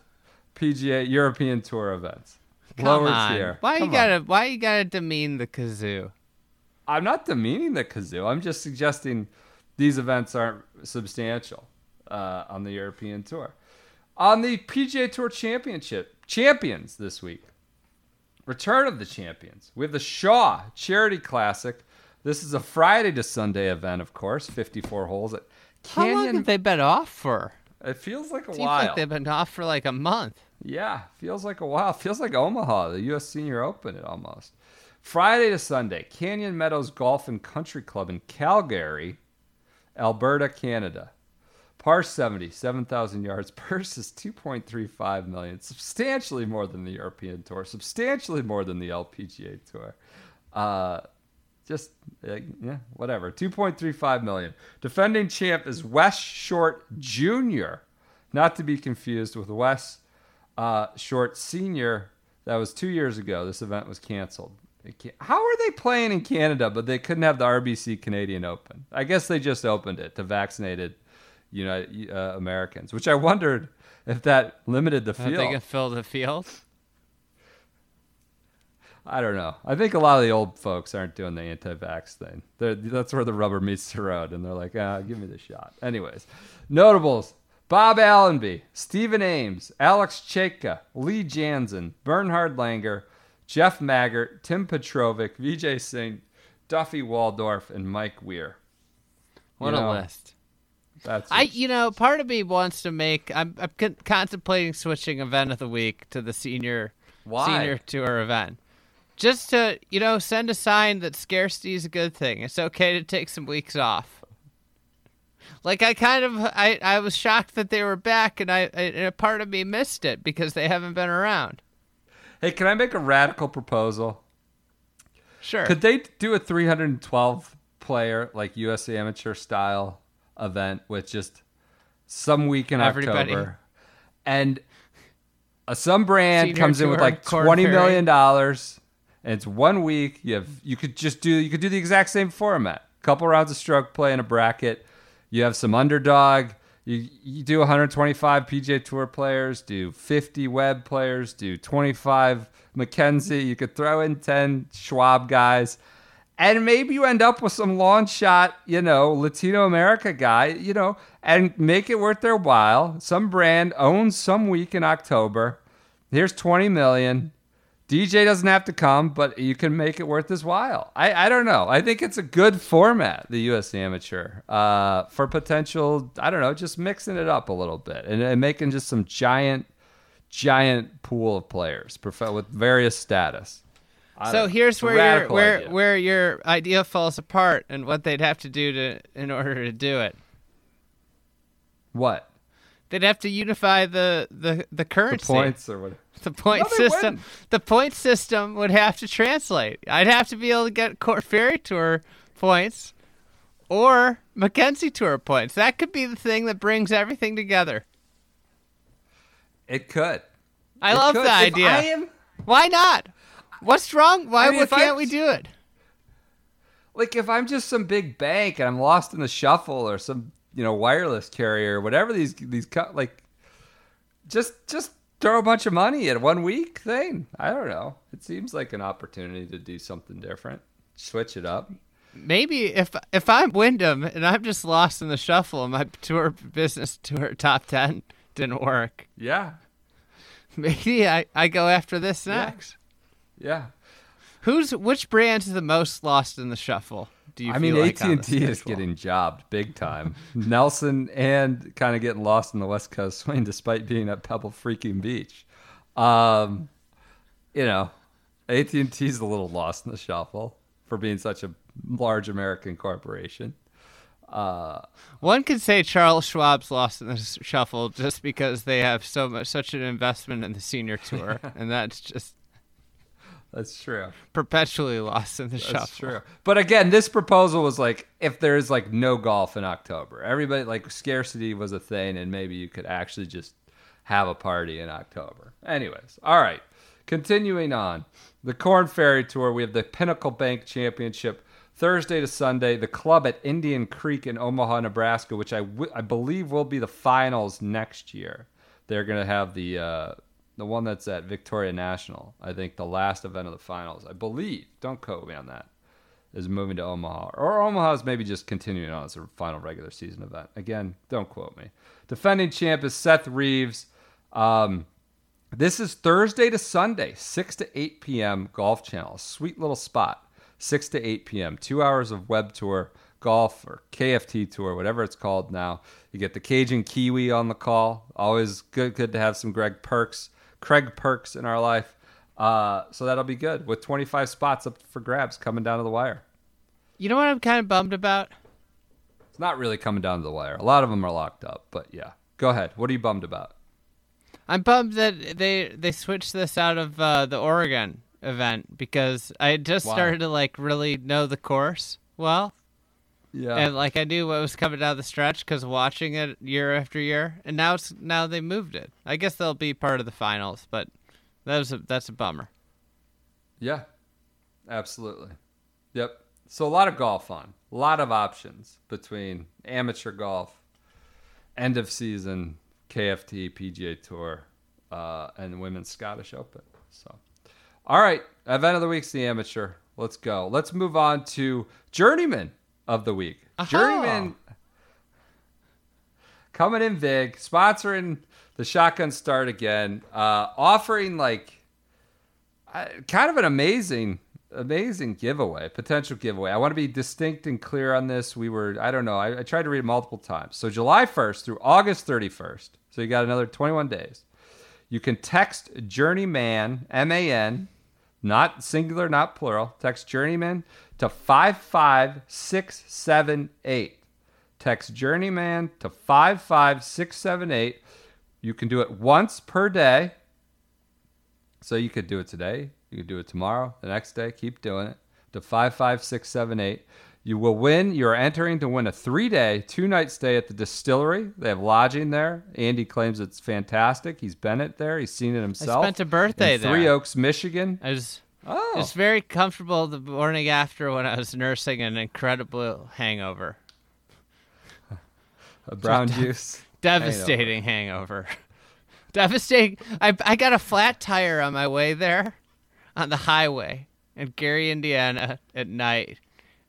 A: PGA European Tour events.
B: Come
A: Lower
B: on.
A: tier.
B: Why
A: Come
B: you
A: on.
B: gotta why you gotta demean the kazoo?
A: I'm not demeaning the kazoo. I'm just suggesting these events aren't substantial uh, on the European Tour. On the PGA Tour Championship, champions this week. Return of the champions. We have the Shaw Charity Classic. This is a Friday to Sunday event, of course. 54 holes at Canyon.
B: How long have they been off for?
A: It feels like a
B: Seems
A: while.
B: like they've been off for like a month.
A: Yeah, feels like a while. Feels like Omaha, the U.S. Senior Open, it almost. Friday to Sunday, Canyon Meadows Golf and Country Club in Calgary, Alberta, Canada. Par 70, 7,000 yards. Purse is 2.35 million, substantially more than the European Tour, substantially more than the LPGA Tour. Uh, just uh, yeah, whatever. 2.35 million. Defending champ is Wes Short Jr., not to be confused with Wes uh, Short Sr. That was two years ago. This event was canceled. How are they playing in Canada, but they couldn't have the RBC Canadian Open? I guess they just opened it to vaccinated United uh, Americans, which I wondered if that limited the
B: they
A: field.
B: gonna fill the field?
A: I don't know. I think a lot of the old folks aren't doing the anti-vax thing. They're, that's where the rubber meets the road, and they're like, ah, give me the shot. Anyways, notables: Bob Allenby, Stephen Ames, Alex Cejka, Lee Janzen, Bernhard Langer, Jeff Maggart, Tim Petrovic, Vijay Singh, Duffy Waldorf, and Mike Weir.
B: What
A: You
B: a
A: know,
B: list.
A: That's
B: I, you know, part of me wants to make. I'm, I'm con- contemplating switching event of the week to the senior
A: Why?
B: senior tour event, just to you know send a sign that scarcity is a good thing. It's okay to take some weeks off. Like I kind of, I, I was shocked that they were back, and I, and a part of me missed it because they haven't been around.
A: Hey, can I make a radical proposal?
B: Sure.
A: Could they do a 312 player like US amateur style event with just some week in
B: Everybody.
A: October, and uh, some brand
B: Senior
A: comes in with like twenty million dollars, and it's one week. You have you could just do you could do the exact same format. Couple rounds of stroke play in a bracket. You have some underdog. You, you do 125 PJ Tour players, do 50 Web players, do 25 Mackenzie. You could throw in 10 Schwab guys, and maybe you end up with some long shot, you know, Latino America guy, you know, and make it worth their while. Some brand owns some week in October. Here's 20 million. DJ doesn't have to come, but you can make it worth his while. I, I don't know. I think it's a good format, the U.S. Amateur, uh, for potential. I don't know, just mixing it up a little bit and, and making just some giant, giant pool of players with various status.
B: So here's where your where
A: idea.
B: where your idea falls apart, and what they'd have to do to in order to do it.
A: what
B: They'd have to unify the the the
A: the
B: currency.
A: points or what?
B: The point
A: No,
B: system.
A: wouldn't.
B: The point system would have to translate. I'd have to be able to get Korn Ferry Tour points or Mackenzie Tour points. That could be the thing that brings everything together.
A: It could.
B: I
A: It
B: love
A: could.
B: the idea.
A: I am
B: Why not? What's wrong? Why
A: I mean,
B: what
A: if I-
B: can't we do it?
A: like if I'm just some big bank and I'm lost in the shuffle or some you know wireless carrier, whatever these these like, just just throw a bunch of money at one week thing. I don't know. It seems like an opportunity to do something different, switch it up.
B: Maybe if if I'm Wyndham and I'm just lost in the shuffle and my tour business tour top ten didn't work,
A: Yeah,
B: maybe I, I go after this next.
A: yeah.
B: Who's which brand is the most lost in the shuffle? Do you
A: I mean,
B: like
A: AT and T is getting jobbed big time. Nelson and kind of getting lost in the West Coast swing, despite being at Pebble freaking Beach. Um, you know, AT and T is a little lost in the shuffle for being such a large American corporation. Uh,
B: One could say Charles Schwab's lost in the shuffle just because they have so much such an investment in the senior tour, and that's just
A: that's true.
B: perpetually lost in the shop.
A: That's
B: shuffle.
A: true. But again, this proposal was like if there's like no golf in October, everybody like scarcity was a thing, and maybe you could actually just have a party in October. Anyways, all right. Continuing on, the Korn Ferry Tour, we have the Pinnacle Bank Championship Thursday to Sunday. The club at Indian Creek in Omaha, Nebraska, which I I believe will be the finals next year. They're gonna have the uh, the one that's at Victoria National. I think the last event of the finals. I believe. Don't quote me on that is moving to Omaha. Or Omaha is maybe just continuing on as a final regular season event. Again, don't quote me. Defending champ is Seth Reeves. Um, this is Thursday to Sunday, 6 to 8 p.m. Golf Channel. Sweet little spot. 6 to 8 p.m. Two hours of web tour. Golf or KFT Tour, whatever it's called now. You get the Cajun Kiwi on the call. Always good, good to have some Greg Perks, Craig Perks in our life. Uh, so that'll be good with 25 spots up for grabs coming down to the wire.
B: You know what I'm kind of bummed about?
A: It's not really coming down to the wire. A lot of them are locked up, but yeah. Go ahead. What are you bummed about?
B: I'm bummed that they they switched this out of uh, the Oregon event because I just
A: Why?
B: started to like really know the course well,
A: Yeah.
B: and like I knew what was coming down the stretch because watching it year after year, and now it's now they moved it. I guess they'll be part of the finals, but that was a, that's a bummer.
A: Yeah, absolutely. Yep. So a lot of golf on, a lot of options between amateur golf, end of season, KFT, PGA Tour, uh, and Women's Scottish Open. So, all right, event of the week's the amateur. Let's go. Let's move on to Journeyman of the week.
B: Aha.
A: Journeyman coming in big, sponsoring the Shotgun Start again, uh, offering like uh, kind of an amazing, amazing giveaway, potential giveaway. I want to be distinct and clear on this. We were, I don't know, I, I tried to read it multiple times. So July 1st through August 31st, so you got another 21 days. You can text Journeyman, M A N, not singular, not plural. Text Journeyman to 55678. Text Journeyman to 55678. You can do it once per day. So you could do it today. You could do it tomorrow, the next day. Keep doing it to 55678. You will win. You're entering to win a three day, two night stay at the distillery. They have lodging there. Andy claims it's fantastic. He's been it there, he's seen it himself.
B: I spent a birthday
A: in Three. Oaks, Michigan.
B: I was
A: Oh,
B: it was very comfortable the morning after when I was nursing an incredible hangover,
A: a brown juice.
B: devastating hangover, devastating. I I got a flat tire on my way there, on the highway in Gary, Indiana, at night.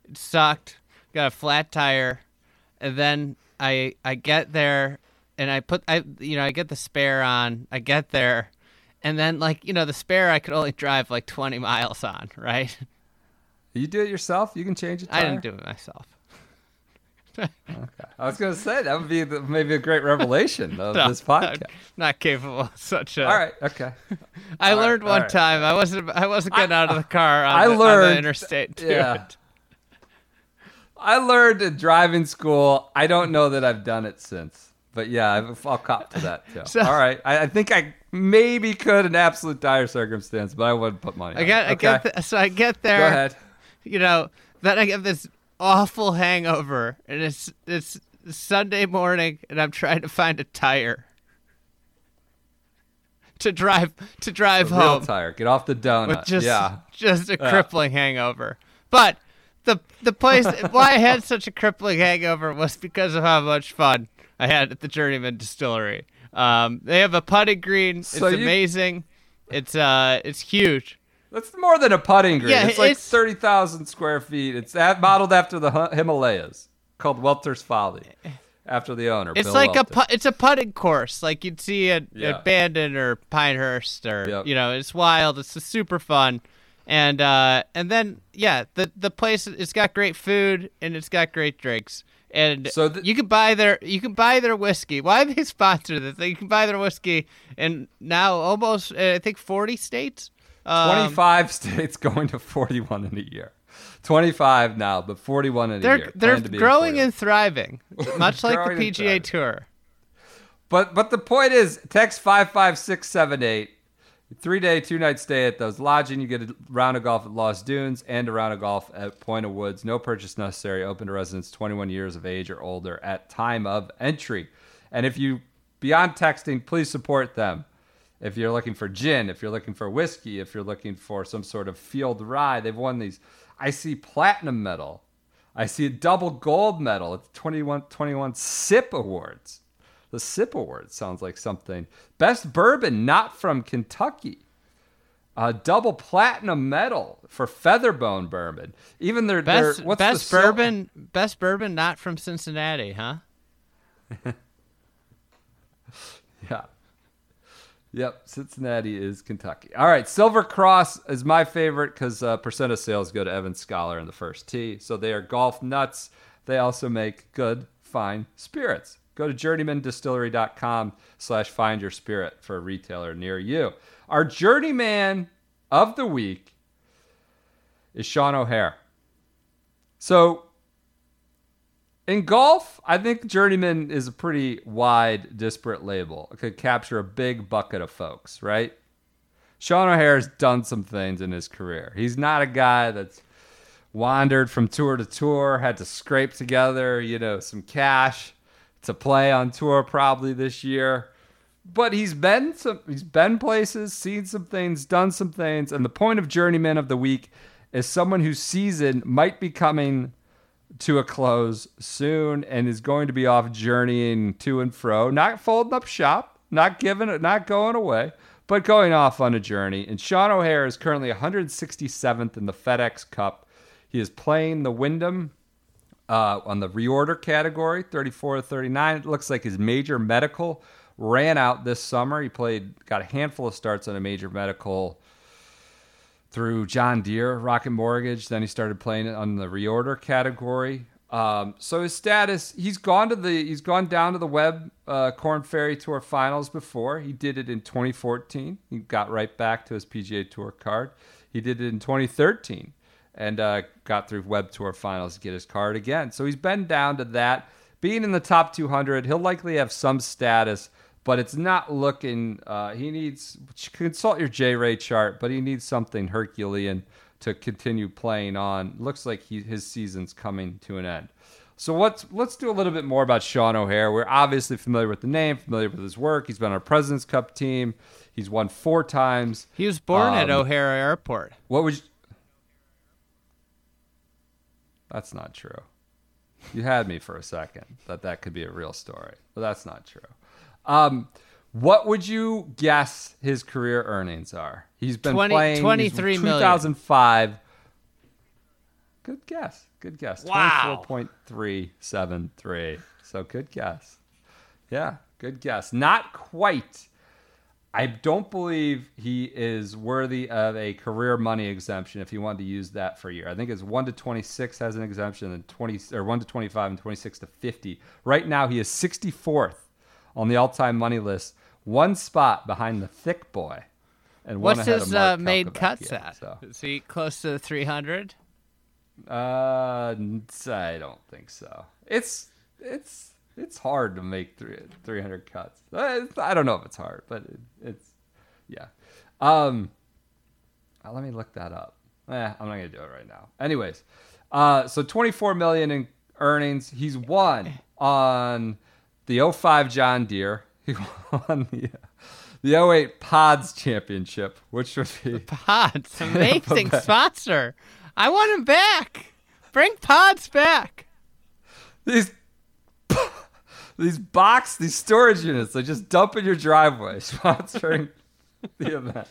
B: It sucked. Got a flat tire, and then I I get there and I put I you know I get the spare on. I get there, and then like you know the spare I could only drive like 20 miles on, right?
A: You do it yourself. You can change it.
B: I didn't do it myself.
A: I was going to say that would be the, maybe a great revelation of
B: No,
A: this podcast.
B: Not capable of such a.
A: All right. Okay.
B: I
A: all right,
B: learned
A: all
B: one
A: right.
B: time. I wasn't. I wasn't getting out of the car on,
A: I
B: the, on the
A: learned-
B: interstate. To
A: yeah.
B: it.
A: I learned in driving school. I don't know that I've done it since, but yeah, I've, I'll cop to that too.
B: So-
A: All right, I, I think I maybe could in absolute dire circumstance, but I wouldn't put money.
B: I
A: on
B: get. I get. Th- so I get there.
A: Go ahead.
B: You know. Then I get this awful hangover, and it's it's Sunday morning, and I'm trying to find a tire to drive to drive
A: Real
B: home.
A: tire. Get off the donut.
B: just
A: yeah.
B: just a crippling hangover. But the the place why I had such a crippling hangover was because of how much fun I had at the Journeyman Distillery. Um, they have a putting green.
A: So
B: it's
A: you-
B: amazing. It's uh it's huge.
A: That's more than a putting green.
B: Yeah,
A: it's like
B: it's-
A: thirty thousand square feet. It's that modeled after the Himalayas, called Welter's Folly, after the owner.
B: It's
A: Bill
B: like a pu- it's a putting course like you'd see at,
A: Yeah.
B: at Bandon or Pinehurst or
A: Yep.
B: you know it's wild. It's super fun. And uh, and then yeah, the the place it's got great food and it's got great drinks. And
A: So th-
B: you can buy their you can buy their whiskey. Why they sponsor this? You can buy their whiskey and now almost uh, I think forty states. Um,
A: 25 states going to 41 in a year. 25 now, but 41 in a
B: They're
A: year.
B: they're growing and thriving, much like the PGA. Tour.
A: But but the point is, text 55678. Three day, two night stay at those lodging. You get a round of golf at Lost Dunes and a round of golf at Point O' Woods. No purchase necessary. Open to residents 21 years of age or older at time of entry. And if you beyond texting, please support them. If you're looking for gin, if you're looking for whiskey, if you're looking for some sort of field rye, they've won these. I see platinum medal. I see a double gold medal at the 21, 21 SIP Awards. The SIP award sounds like something. Best bourbon not from Kentucky. A double platinum medal for Featherbone bourbon. Even their, their
B: Best
A: what's
B: best
A: the sil-
B: bourbon best bourbon not from Cincinnati, huh?
A: Yeah. Yep, Cincinnati is Kentucky. All right, Silver Cross is my favorite because uh, percent of sales go to Evans Scholar in the first tee. So they are golf nuts. they also make good, fine spirits. Go to journeymandistillery.com slash find your spirit for a retailer near you. Our journeyman of the week is Sean O'Hair. So in golf, I think journeyman is a pretty wide, disparate label. It could capture a big bucket of folks, right? Sean O'Hair has done some things in his career. He's not a guy that's wandered from tour to tour, had to scrape together, you know, some cash to play on tour probably this year. But he's been some he's been places, seen some things, done some things, and the point of journeyman of the week is someone whose season might be coming to a close soon and is going to be off journeying to and fro, not folding up shop, not giving it, not going away, but going off on a journey. And Sean O'Hair is currently 167th in the FedEx Cup. He is playing the Wyndham uh, on the reorder category, 34 to 39. It looks like his major medical ran out this summer. He played, got a handful of starts on a major medical through John Deere, Rocket Mortgage. Then he started playing it on the reorder category. Um, so his status, he's gone to the, he's gone down to the Web uh, Korn Ferry Tour Finals before. He did it in 2014. He got right back to his PGA Tour card. He did it in 2013 and uh, got through Web Tour Finals to get his card again. So he's been down to that. Being in the top 200, he'll likely have some status but it's not looking. Uh, he needs consult your J Ray chart, but he needs something Herculean to continue playing on. Looks like he, his season's coming to an end. So let's let's do a little bit more about Sean O'Hair. We're obviously familiar with the name, familiar with his work. He's been on our Presidents Cup team. He's won four times.
B: He was born at
A: Um,
B: O'Hare Airport.
A: What would? You... That's not true. You had me for a second that that could be a real story, but that's not true. Um, what would you guess his career earnings are? He's been
B: 20
A: playing
B: 23 million.
A: 2005. Good guess. Good guess.
B: Wow.
A: 24.373. So good guess. Yeah, good guess. Not quite. I don't believe he is worthy of a career money exemption if he wanted to use that for a year. I think it's 1 to 26 has an exemption and 20 or 1 to 25 and 26 to 50. Right now he is 64th on the all-time money list, one spot behind the thick boy. And one
B: What's his uh, made cuts at?
A: So.
B: Is he close to 300?
A: Uh, I don't think so. It's it's it's hard to make three, 300 cuts. Uh, I don't know if it's hard, but it, it's yeah. Um, uh, let me look that up. Eh, I'm not gonna do it right now. Anyways, uh, so 24 million in earnings. He's won on the 05 John Deere. He won the the 08 Pods Championship, which would be
B: Pods, amazing sponsor. I want him back. Bring Pods back.
A: these these box these storage units they just dump in your driveway sponsoring the event.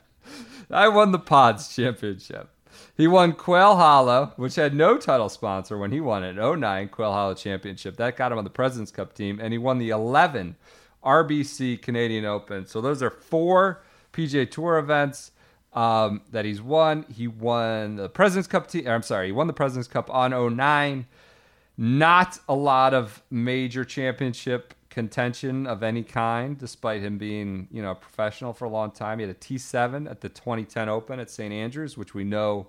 A: I won the pods championship. He won quail hollow which had no title sponsor when he won it 09 quail hollow championship. That got him on the president's cup team and he won the 11 rbc canadian open. So those are four pga tour events um, that he's won. He won the president's cup team i'm sorry he won the president's cup on 09 not a lot of major championship contention of any kind, despite him being, you know, a professional for a long time. He had a T7 at the 2010 Open at St. Andrews, which we know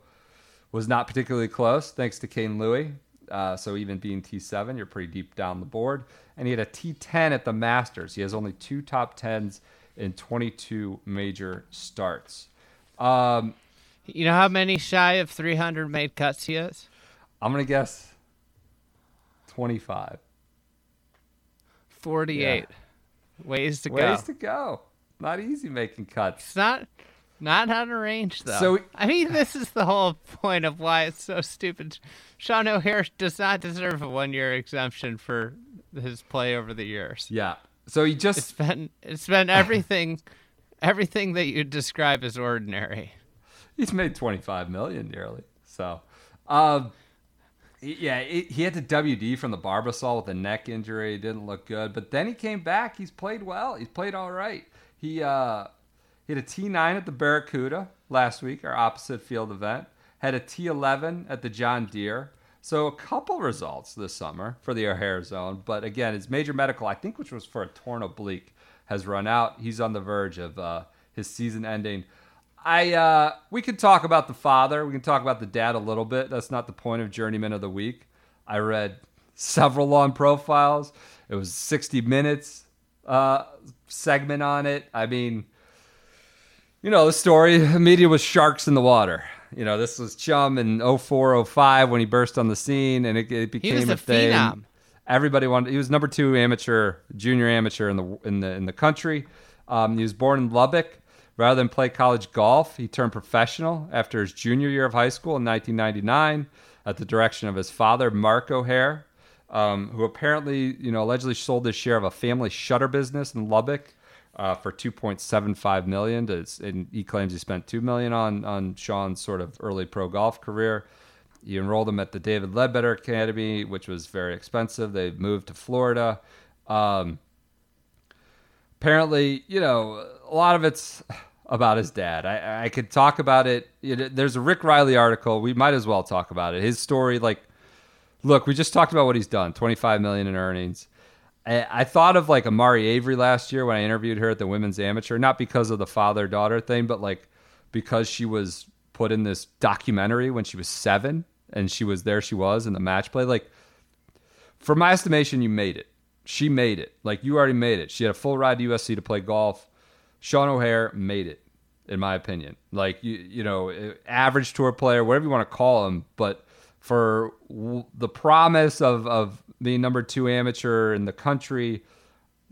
A: was not particularly close, thanks to Kane Louis. Uh, so even being T7, you're pretty deep down the board. And he had a T10 at the Masters. He has only two top tens in 22 major starts. Um,
B: You know how many shy of 300 made cuts he is?
A: I'm gonna guess 25.
B: 48. Ways to go.
A: Ways to go. Not easy making cuts.
B: It's not not out of range though.
A: So-
B: I mean, this is the whole point of why it's so stupid. Sean O'Hair does not deserve a one-year exemption for his play over the years.
A: Yeah. So he
B: It's
A: just
B: been it's been everything, everything that you describe as ordinary.
A: he's made 25 million nearly. So, um, yeah, it, he had to WD from the Barbasol with a neck injury. Didn't look good, but then he came back. He's played well. He's played all right. He uh, he had a T9 at the Barracuda last week, our opposite field event. Had a T11 at the John Deere. So a couple results this summer for the O'Hair zone, but again, his major medical, I think, which was for a torn oblique, has run out. He's on the verge of uh, his season ending. I uh, we could talk about the father. We can talk about the dad a little bit. That's not the point of Journeyman of the Week. I read several long profiles. It was 60 minutes uh, segment on it. I mean, you know, the story, media was sharks in the water. You know, this was Chum in 04, 05 when he burst on the scene, and it, it became
B: was
A: a
B: a
A: thing.
B: phenom.
A: Everybody wanted. He was number two amateur, junior amateur in the in the in the country. Um, he was born in Lubbock. Rather than play college golf, he turned professional after his junior year of high school in 1999 at the direction of his father, Mark O'Hair, um, who apparently, you know, allegedly sold his share of a family shutter business in Lubbock uh, for 2.75 million. To, and he claims he spent two million on on Sean's sort of early pro golf career. He enrolled him at the David Leadbetter Academy, which was very expensive. They moved to Florida. Um, apparently, you know, a lot of it's about his dad. I, I could talk about it. There's a Rick Reilly article. We might as well talk about it. His story, like, look, we just talked about what he's done. 25 million in earnings. I, I thought of like Amari Avery last year when I interviewed her at the Women's Amateur, not because of the father daughter thing, but like because she was put in this documentary when she was seven and she was there. She was in the match play. Like, for my estimation, you made it. She made it. Like you already made it. She had a full ride to USC to play golf. Sean O'Hair made it, in my opinion. Like you, you know, eh, average tour player, whatever you want to call him, but for w- the promise of of being number two amateur in the country,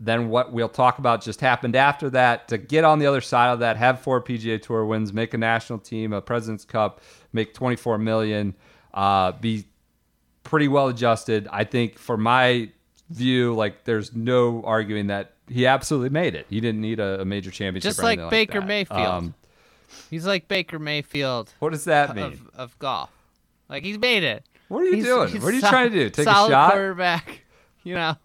A: then what we'll talk about just happened after that. To get on the other side of that, have four PGA Tour wins, make a national team, a President's Cup, make twenty four million, uh, be pretty well adjusted. I think for my view, like there's no arguing that he absolutely made it. He didn't need a, a major championship.
B: Just like Baker
A: that.
B: Mayfield.
A: Um,
B: He's like Baker Mayfield
A: what does that mean?
B: of, of golf. Like he's made it.
A: What are you
B: He's-
A: doing?
B: he's
A: What are you trying to do? Take a shot?
B: quarterback. You know.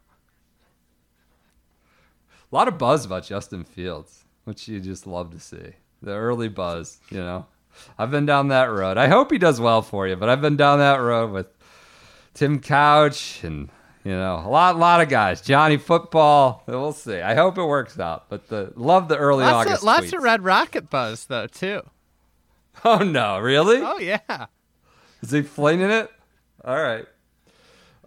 A: A lot of buzz about Justin Fields, which you just love to see. The early buzz, you know. I've been down that road. I hope he does well for you, but I've been down that road with Tim Couch and you know a lot, lot of guys. Johnny Football. We'll see. I hope it works out. But the love the early
B: Lots
A: August
B: of, lots
A: tweets.
B: of Red Rocket buzz though too.
A: Oh no, really?
B: Oh yeah.
A: Is he flinging it? All right,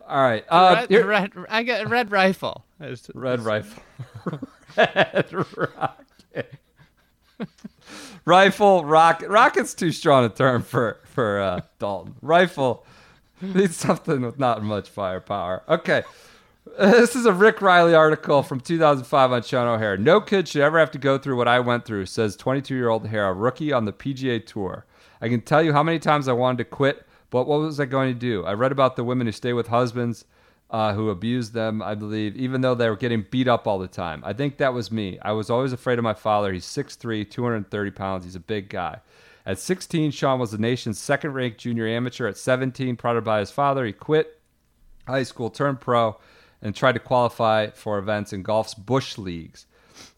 A: all right. Uh,
B: red, red, I got a red rifle. It's-
A: Red rifle. Red rocket. rifle, rocket. Rocket's too strong a term for for uh, Dalton. Rifle needs something with not much firepower. Okay. This is a Rick Reilly article from 2005 on Sean O'Hair. No kid should ever have to go through what I went through, says 22 year old O'Hair, a rookie on the PGA Tour. I can tell you how many times I wanted to quit, but what was I going to do? I read about the women who stay with husbands uh, who abused them, I believe, even though they were getting beat up all the time. I think that was me. I was always afraid of my father. He's 6'3, 230 pounds. He's a big guy. At 16, Sean was the nation's second ranked junior amateur. At 17, prodded by his father, he quit high school, turned pro, and tried to qualify for events in golf's bush leagues.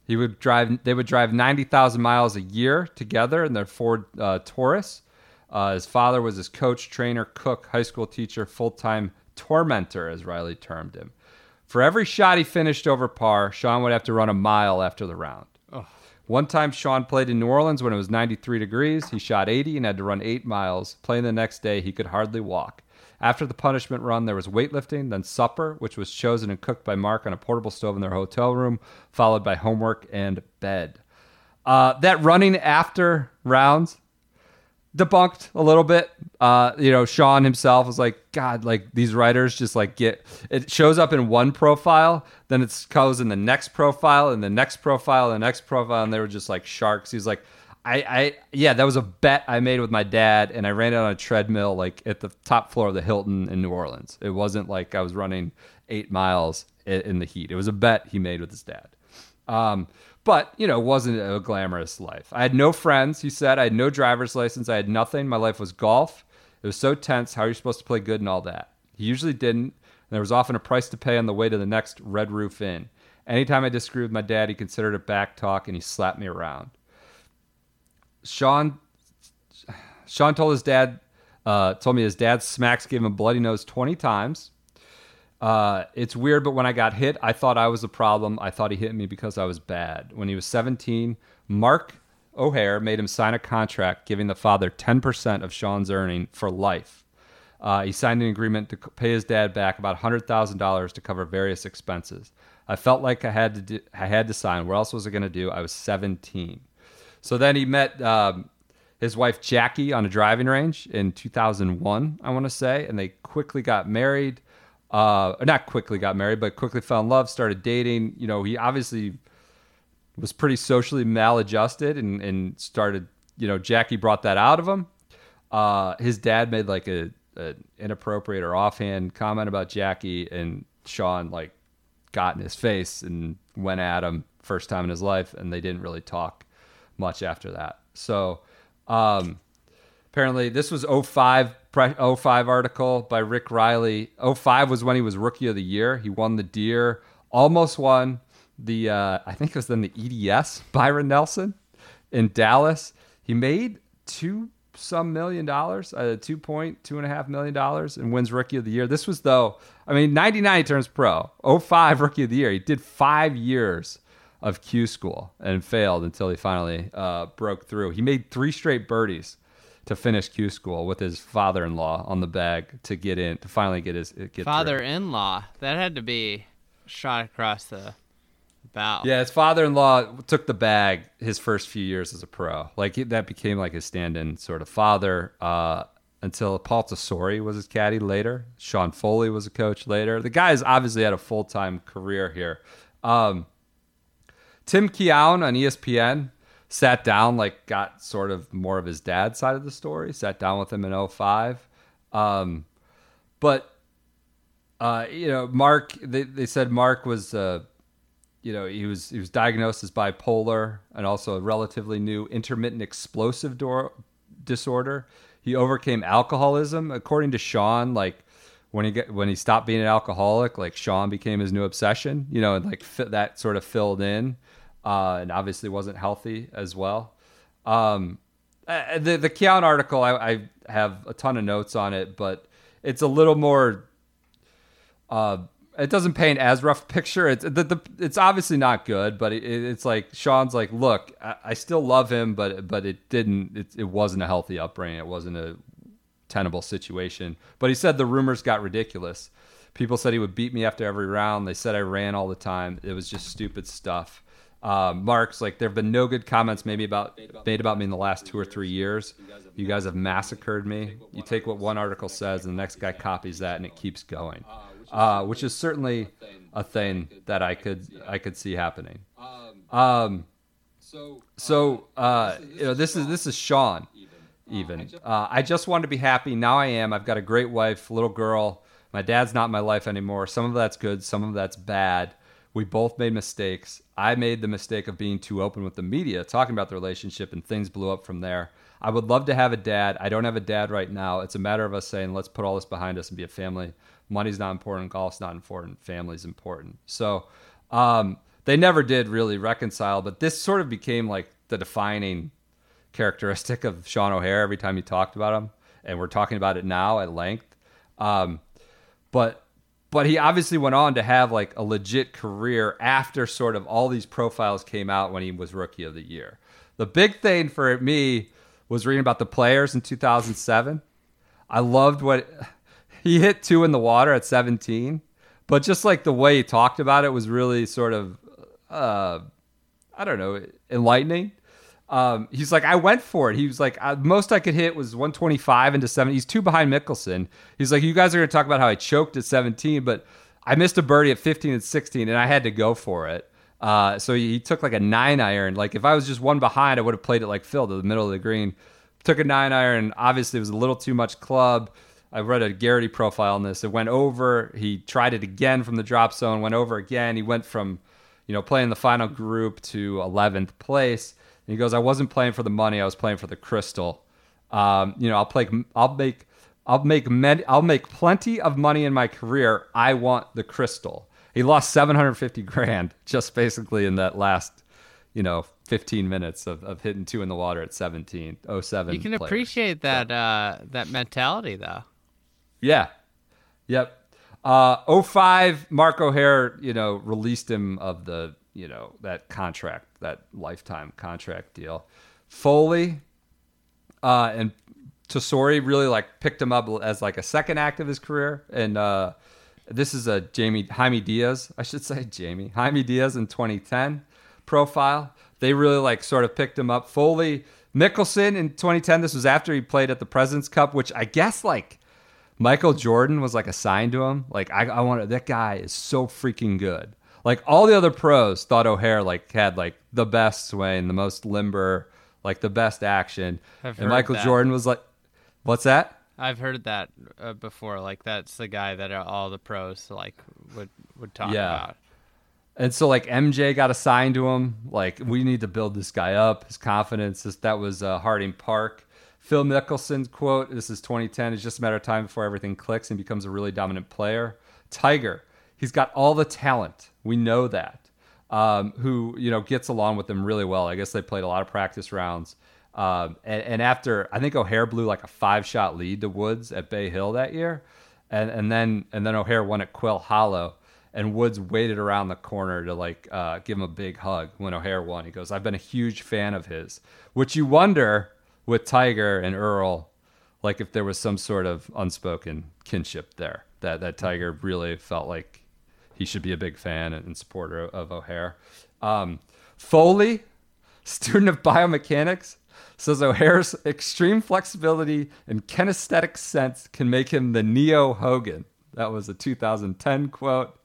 A: He would drive. They would drive ninety thousand miles a year together in their Ford uh, Taurus. Uh, his father was his coach, trainer, cook, high school teacher, full time tormentor, as Reilly termed him. For every shot he finished over par, Sean would have to run a mile after the round. One time, Sean played in New Orleans when it was 93 degrees. He shot 80 and had to run eight miles. Playing the next day, he could hardly walk. After the punishment run, there was weightlifting, then supper, which was chosen and cooked by Mark on a portable stove in their hotel room, followed by homework and bed. Uh, that running after rounds debunked a little bit. Uh, you know, Sean himself was like, God, like these writers just like get it shows up in one profile, then it goes in the next profile, and the next profile, and the next profile, and they were just like sharks. He's like, I, I, yeah, that was a bet I made with my dad, and I ran it on a treadmill like at the top floor of the Hilton in New Orleans. It wasn't like I was running eight miles in the heat. It was a bet he made with his dad. Um, but you know, wasn't a glamorous life. I had no friends. He said I had no driver's license. I had nothing. My life was golf. It was so tense. How are you supposed to play good and all that? He usually didn't. And there was often a price to pay on the way to the next Red Roof Inn. Anytime I disagreed with my dad, he considered it back talk and he slapped me around. Sean Sean told his dad Uh, told me his dad smacks gave him a bloody nose 20 times. Uh, it's weird, but when I got hit, I thought I was the problem. I thought he hit me because I was bad. When he was 17, Mark O'Hair made him sign a contract giving the father 10% of Sean's earning for life. Uh, he signed an agreement to pay his dad back about $100,000 to cover various expenses. I felt like I had to do, I had to sign. What else was I going to do? I was 17. So then he met um, his wife Jackie on a driving range in 2001, I want to say, and they quickly got married. Uh, not quickly got married, but quickly fell in love, started dating. You know, he obviously was pretty socially maladjusted and, and started, you know, Jackie brought that out of him. Uh, his dad made like a, a inappropriate or offhand comment about Jackie, and Sean like got in his face and went at him first time in his life, and they didn't really talk much after that. So, um, apparently this was 05 pre- 05 article by Rick Reilly. 05 was when he was rookie of the year. He won the deer, almost won the uh, I think it was then the EDS Byron Nelson in Dallas. He made two some million dollars, uh, two point two and a half million dollars, and wins rookie of the year. This was though, I mean, ninety nine turns pro, 05 rookie of the year. He did five years of Q school and failed until he finally uh, broke through. He made three straight birdies to finish Q school with his father in law on the bag to get in to finally get his get.
B: Father-in-law. That had to be shot across the bow.
A: Yeah, his father-in-law took the bag his first few years as a pro. Like that became like his stand-in sort of father uh, until Paul Tesori was his caddy later. Sean Foley was a coach later. The guy's obviously had a full-time career here. Um, Tim Keown on ESPN sat down, like got sort of more of his dad's side of the story. Sat down with him in 05. Um, but uh, you know, Mark. They, they said Mark was, uh, you know, he was he was diagnosed as bipolar and also a relatively new intermittent explosive disorder. He overcame alcoholism, according to Sean. Like when he get, when he stopped being an alcoholic, like Sean became his new obsession. You know, and like fit, that sort of filled in, uh, and obviously wasn't healthy as well. Um, uh, the the Keown article, I, I have a ton of notes on it, but it's a little more uh, it doesn't paint as rough picture. It's the, the it's obviously not good, but it, it's like Sean's like, look, I, I still love him, but but it didn't. It, it wasn't a healthy upbringing. It wasn't a tenable situation. But he said the rumors got ridiculous. People said he would beat me after every round. They said I ran all the time. It was just stupid stuff. Uh, Mark's like there have been no good comments maybe about made about me in the last two or three years. You guys have massacred me. You take what one article says, and the next guy copies that, and it keeps going. Uh, which is certainly a thing that I could I could see happening. Um, so uh, you know this is this is Sean. Even uh, I just wanted to be happy. Now I am. I've got a great wife, little girl. My dad's not in my life anymore. Some of that's good. Some of that's bad. We both made mistakes. I made the mistake of being too open with the media, talking about the relationship, and things blew up from there. I would love to have a dad. I don't have a dad right now. It's a matter of us saying, let's put all this behind us and be a family. Money's not important. Golf's not important. Family's important. So um, they never did really reconcile, but this sort of became like the defining characteristic of Sean O'Hair every time you talked about him. And we're talking about it now at length. Um, but but he obviously went on to have like a legit career after sort of all these profiles came out when he was rookie of the year. The big thing for me was reading about the players in 2007. I loved what he hit two in the water at 17, but just like the way he talked about it was really sort of, uh, I don't know, enlightening. Um, he's like, I went for it. He was like, uh, most I could hit was 125 into 7. He's two behind Mickelson. He's like, you guys are going to talk about how I choked at 17, but I missed a birdie at 15 and 16, and I had to go for it. Uh, so he, he took like a nine iron. Like if I was just one behind, I would have played it like Phil to the middle of the green. Took a nine iron. Obviously, it was a little too much club. I read a Garrity profile on this. It went over. He tried it again from the drop zone. Went over again. He went from, you know, playing the final group to 11th place. And he goes, I wasn't playing for the money. I was playing for the crystal. Um, you know, I'll play. I'll make. I'll make. Med, I'll make plenty of money in my career. I want the crystal. He lost 750 grand just basically in that last, you know, 15 minutes of, of hitting two in the water at 17, 07.
B: You can
A: players.
B: appreciate that uh, that mentality though.
A: Yeah. Yep. Uh, 05, Mark O'Hair, you know, released him of the, you know, that contract, that lifetime contract deal. Foley uh, and Tesori really like picked him up as like a second act of his career. And uh, this is a Jamie Jaime Diaz, I should say Jamie Jaime Diaz in 2010 profile. They really like sort of picked him up. Foley Mickelson in 2010. This was after he played at the Presidents Cup, which I guess like Michael Jordan was like assigned to him. Like I, I want that guy is so freaking good. Like all the other pros thought O'Hair like had like the best swing, the most limber, like the best action.
B: I've
A: and Michael
B: that.
A: Jordan was like, "What's that?"
B: I've heard that uh, before. Like that's the guy that all the pros like would would talk
A: Yeah.
B: about.
A: And so like MJ got assigned to him. Like we need to build this guy up, his confidence. This, that was uh, Harding Park. Phil Mickelson's quote. This is 2010. It's just a matter of time before everything clicks and becomes a really dominant player. Tiger. He's got all the talent. We know that. Um, who you know gets along with them really well. I guess they played a lot of practice rounds. Um, and, and after I think O'Hair blew like a five shot lead to Woods at Bay Hill that year, and and then and then O'Hair won at Quail Hollow, and Woods waited around the corner to like uh, give him a big hug when O'Hair won. He goes, "I've been a huge fan of his," which you wonder with Tiger and Earl, like if there was some sort of unspoken kinship there that that Tiger really felt like he should be a big fan and supporter of O'Hair. Um, Foley, student of biomechanics, says O'Hair's extreme flexibility and kinesthetic sense can make him the Neo Hogan. That was a 2010 quote.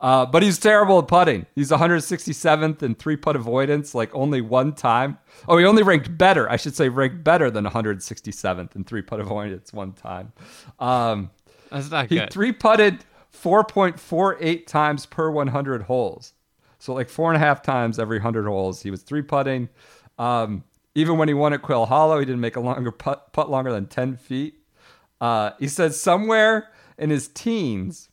A: Uh, but he's terrible at putting. He's 167th in three putt avoidance, like only one time. Oh, he only ranked better. I should say ranked better than 167th in three putt avoidance one time. Um,
B: That's not good.
A: he
B: good.
A: three putted 4.48 times per 100 holes. So like four and a half times every 100 holes. He was three putting. Um, even when he won at Quail Hollow, he didn't make a longer putt, putt longer than 10 feet. Uh, he said somewhere in his teens,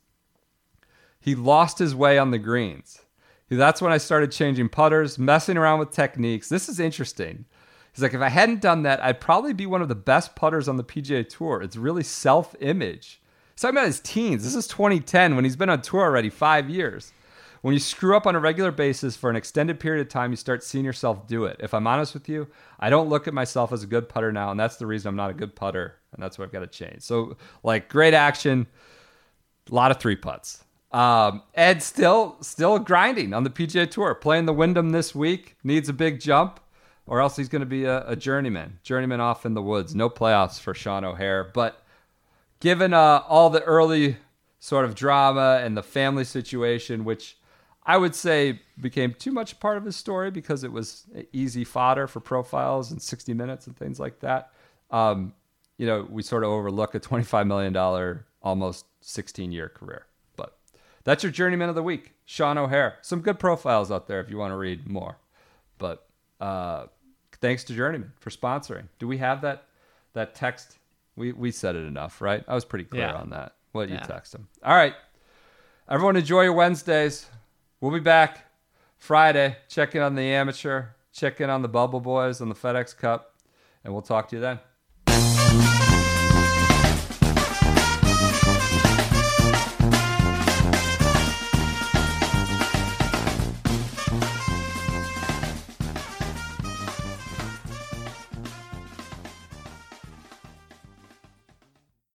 A: he lost his way on the greens. That's when I started changing putters, messing around with techniques. This is interesting. He's like, if I hadn't done that, I'd probably be one of the best putters on the PGA Tour. It's really self image. Talking about his teens. This is 2010 when he's been on tour already five years. When you screw up on a regular basis for an extended period of time, you start seeing yourself do it. If I'm honest with you, I don't look at myself as a good putter now, and that's the reason I'm not a good putter, and that's what I've got to change. So, like, great action, a lot of three putts. Um, Ed still still grinding on the PGA Tour, playing the Wyndham this week. Needs a big jump, or else he's going to be a, a journeyman. Journeyman off in the woods. No playoffs for Sean O'Hair, but given uh, all the early sort of drama and the family situation, which I would say became too much part of his story because it was easy fodder for profiles and 60 minutes and things like that. Um, you know, we sort of overlook a $25 million, almost 16 year career. But that's your journeyman of the week, Sean O'Hair. Some good profiles out there if you want to read more. But uh, thanks to Journeyman for sponsoring. Do we have that that text? We we said it enough, right? I was pretty clear
B: Yeah.
A: on that. What you text them. All right. Everyone enjoy your Wednesdays. We'll be back Friday. Check in on the amateur. Check in on the Bubble Boys on the FedEx Cup. And we'll talk to you then.